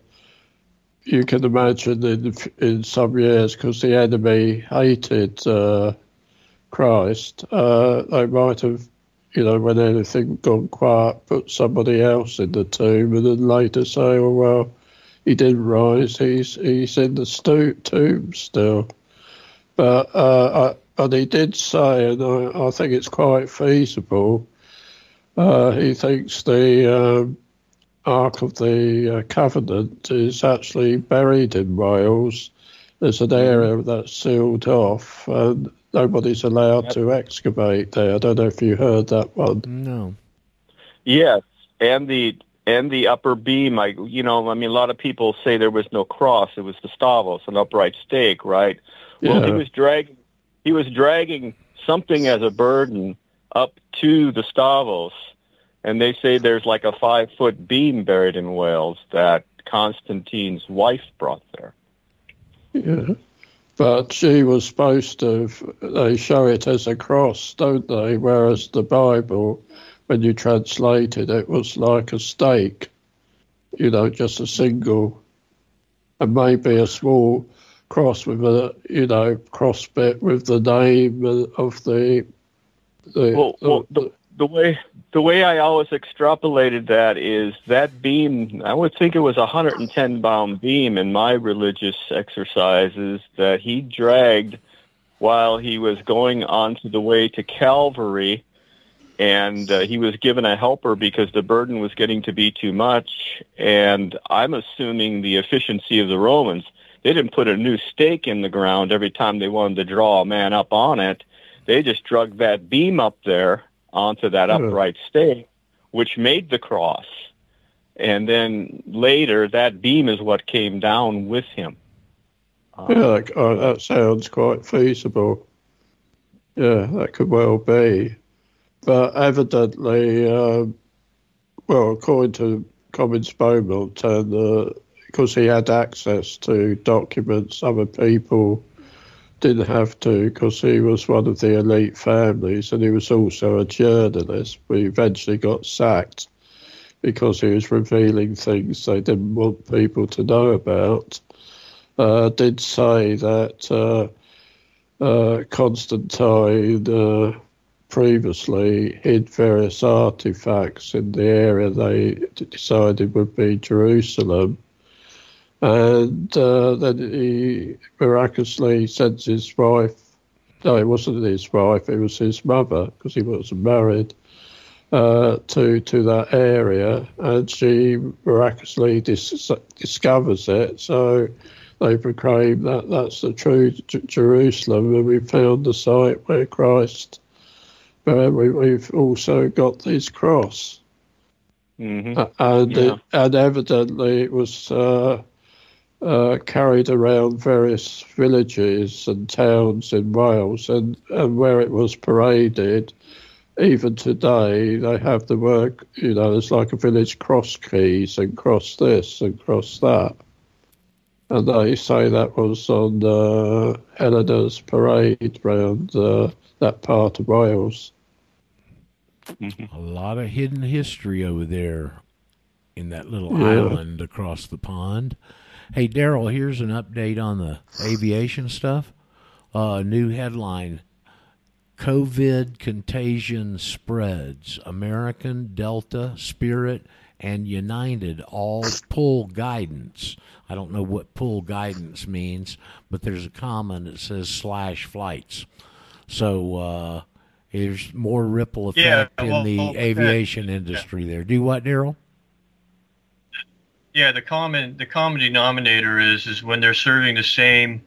you can imagine in in some years, because the enemy hated uh, Christ, uh, they might have, you know, when anything gone quiet, put somebody else in the tomb, and then later say, "Oh well, he didn't rise; he's he's in the stu- tomb still." But uh, I, and he did say, and I, I think it's quite feasible. Uh, he thinks the um, Ark of the uh, Covenant is actually buried in Wales. There's an area that's sealed off, and nobody's allowed Yep. to excavate there. I don't know if you heard that one. No. Yes, and the and the upper beam. I you know I mean a lot of people say there was no cross. It was the stauros, an upright stake, right? Well, he was dragging he was dragging something as a burden up to the stauros, and they say there's like a five foot beam buried in Wales that Constantine's wife brought there. Yeah. But she was supposed to, they show it as a cross, don't they? Whereas the Bible, when you translate it, it was like a stake, you know, just a single, and maybe a small cross with a, you know, cross bit with the name of the, the, Well, well the, the way the way I always extrapolated that is that beam. I would think it was a 110 pound beam in my religious exercises that he dragged while he was going onto the way to Calvary, and uh, he was given a helper because the burden was getting to be too much. And I'm assuming the efficiency of the Romans. They didn't put a new stake in the ground every time they wanted to draw a man up on it. They just drug that beam up there onto that upright stake, which made the cross. And then later, that beam is what came down with him. Uh, Yeah, that, oh, that sounds quite feasible. Yeah, that could well be. But evidently, um, well, according to Comyns Beaumont, and uh, because he had access to documents other people didn't have to, because he was one of the elite families, and he was also a journalist. But he eventually got sacked because he was revealing things they didn't want people to know about uh, did say that uh, uh, Constantine uh, previously hid various artifacts in the area they decided would be Jerusalem. And uh, then he miraculously sends his wife, no, it wasn't his wife, it was his mother, because he wasn't married, uh, to to that area, and she miraculously dis- discovers it. So they proclaim that that's the true J- Jerusalem, and we found the site where Christ. But we, we've also got his cross, mhm. Uh, and Yeah. it, and evidently it was uh, uh, carried around various villages and towns in Wales, and, and where it was paraded. Even today, they have the work. you know, there's like a village cross keys and cross this and cross that. And they say that was on uh, Helena's parade round uh, that part of Wales. A lot of hidden history over there in that little Yeah. island across the pond. Hey, Daryl, here's an update on the aviation stuff. Uh, new headline COVID contagion spreads. American, Delta, Spirit, and United all pull guidance. I don't know what pull guidance means, but there's a comment that says slash flights. So uh, there's more ripple Yeah, effect in the well, aviation industry there. Do what, Daryl? Yeah, the common the common denominator is is when they're serving the same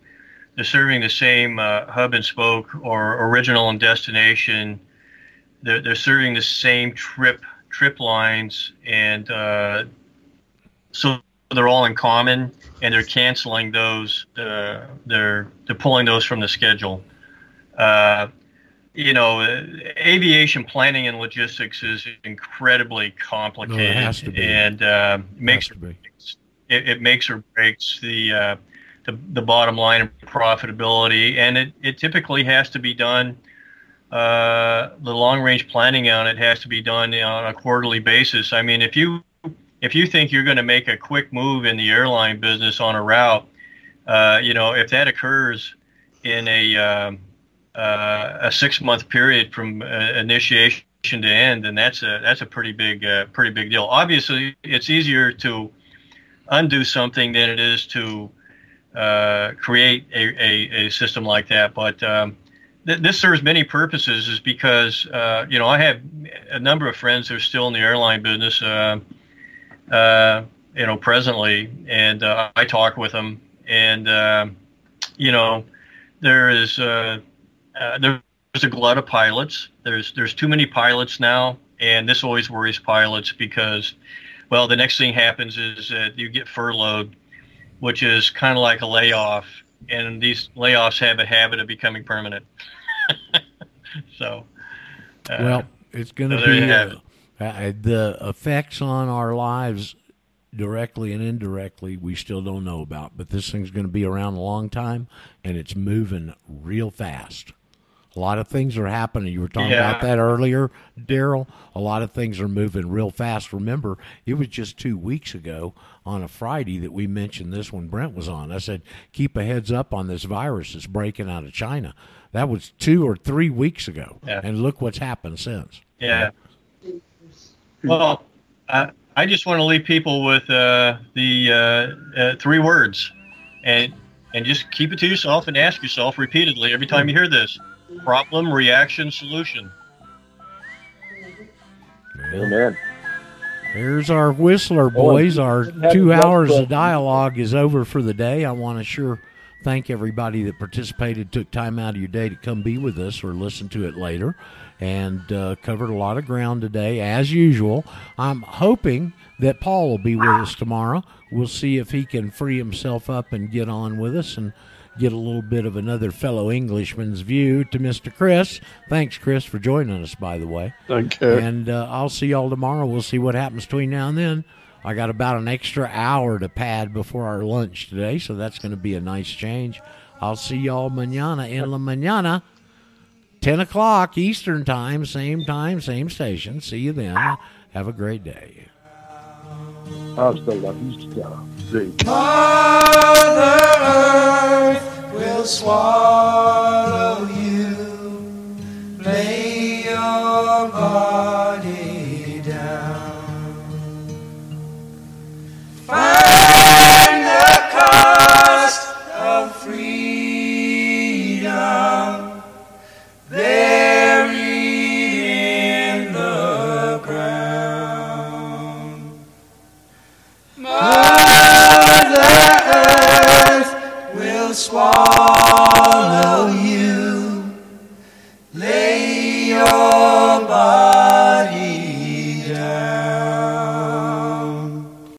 they're serving the same uh, hub and spoke or original and destination. They're they're serving the same trip trip lines, and uh, so they're all in common, and they're canceling those. Uh, they're they're pulling those from the schedule. You know, aviation planning and logistics is incredibly complicated, be. and uh, makes it, it makes or breaks the, uh, the the bottom line of profitability, and it, it typically has to be done. Uh, the long range planning on it has to be done on a quarterly basis. I mean, if you if you think you're going to make a quick move in the airline business on a route, uh, you know, if that occurs in a um, uh, a six month period from uh, initiation to end, and that's a that's a pretty big uh, pretty big deal. Obviously, it's easier to undo something than it is to uh, create a, a, a system like that. But um, th- this serves many purposes, is because uh, you know I have a number of friends who are still in the airline business. Uh, uh, you know, presently, and uh, I talk with them, and uh, you know, there is uh, there's a glut of pilots. There's there's too many pilots now, and this always worries pilots because, well, the next thing happens is that you get furloughed, which is kind of like a layoff, and these layoffs have a habit of becoming permanent. so, uh, well, it's going to so be uh, uh, the effects on our lives directly and indirectly we still don't know about but this thing's going to be around a long time and it's moving real fast a lot of things are happening. You were talking Yeah. about that earlier daryl. A lot of things are moving real fast. Remember it was just two weeks ago on a friday that we mentioned this when brent was on. I said keep a heads up on this virus that's breaking out of china. That was two or three weeks ago. Yeah. and look what's happened since. Yeah. Well, I, I just want to leave people with uh, the uh, uh, three words, and and just keep it to yourself and ask yourself repeatedly every time you hear this: problem, reaction, solution. Amen. Here's our Whistler boys. Our two hours of dialogue is over for the day. I want to sure thank everybody that participated, took time out of your day to come be with us or listen to it later, and uh, covered a lot of ground today, as usual. I'm hoping that Paul will be with us tomorrow. We'll see if he can free himself up and get on with us and get a little bit of another fellow Englishman's view to Mr. Chris. Thanks, Chris, for joining us, by the way. Thank you. And uh, I'll see y'all tomorrow. We'll see what happens between now and then. I got about an extra hour to pad before our lunch today, so that's going to be a nice change. I'll see y'all mañana in la mañana, 10 o'clock Eastern Time, same time, same station. See you then. Have a great day. Hasta la vista, baby. Mother Earth will swallow you. Lay your body swallow.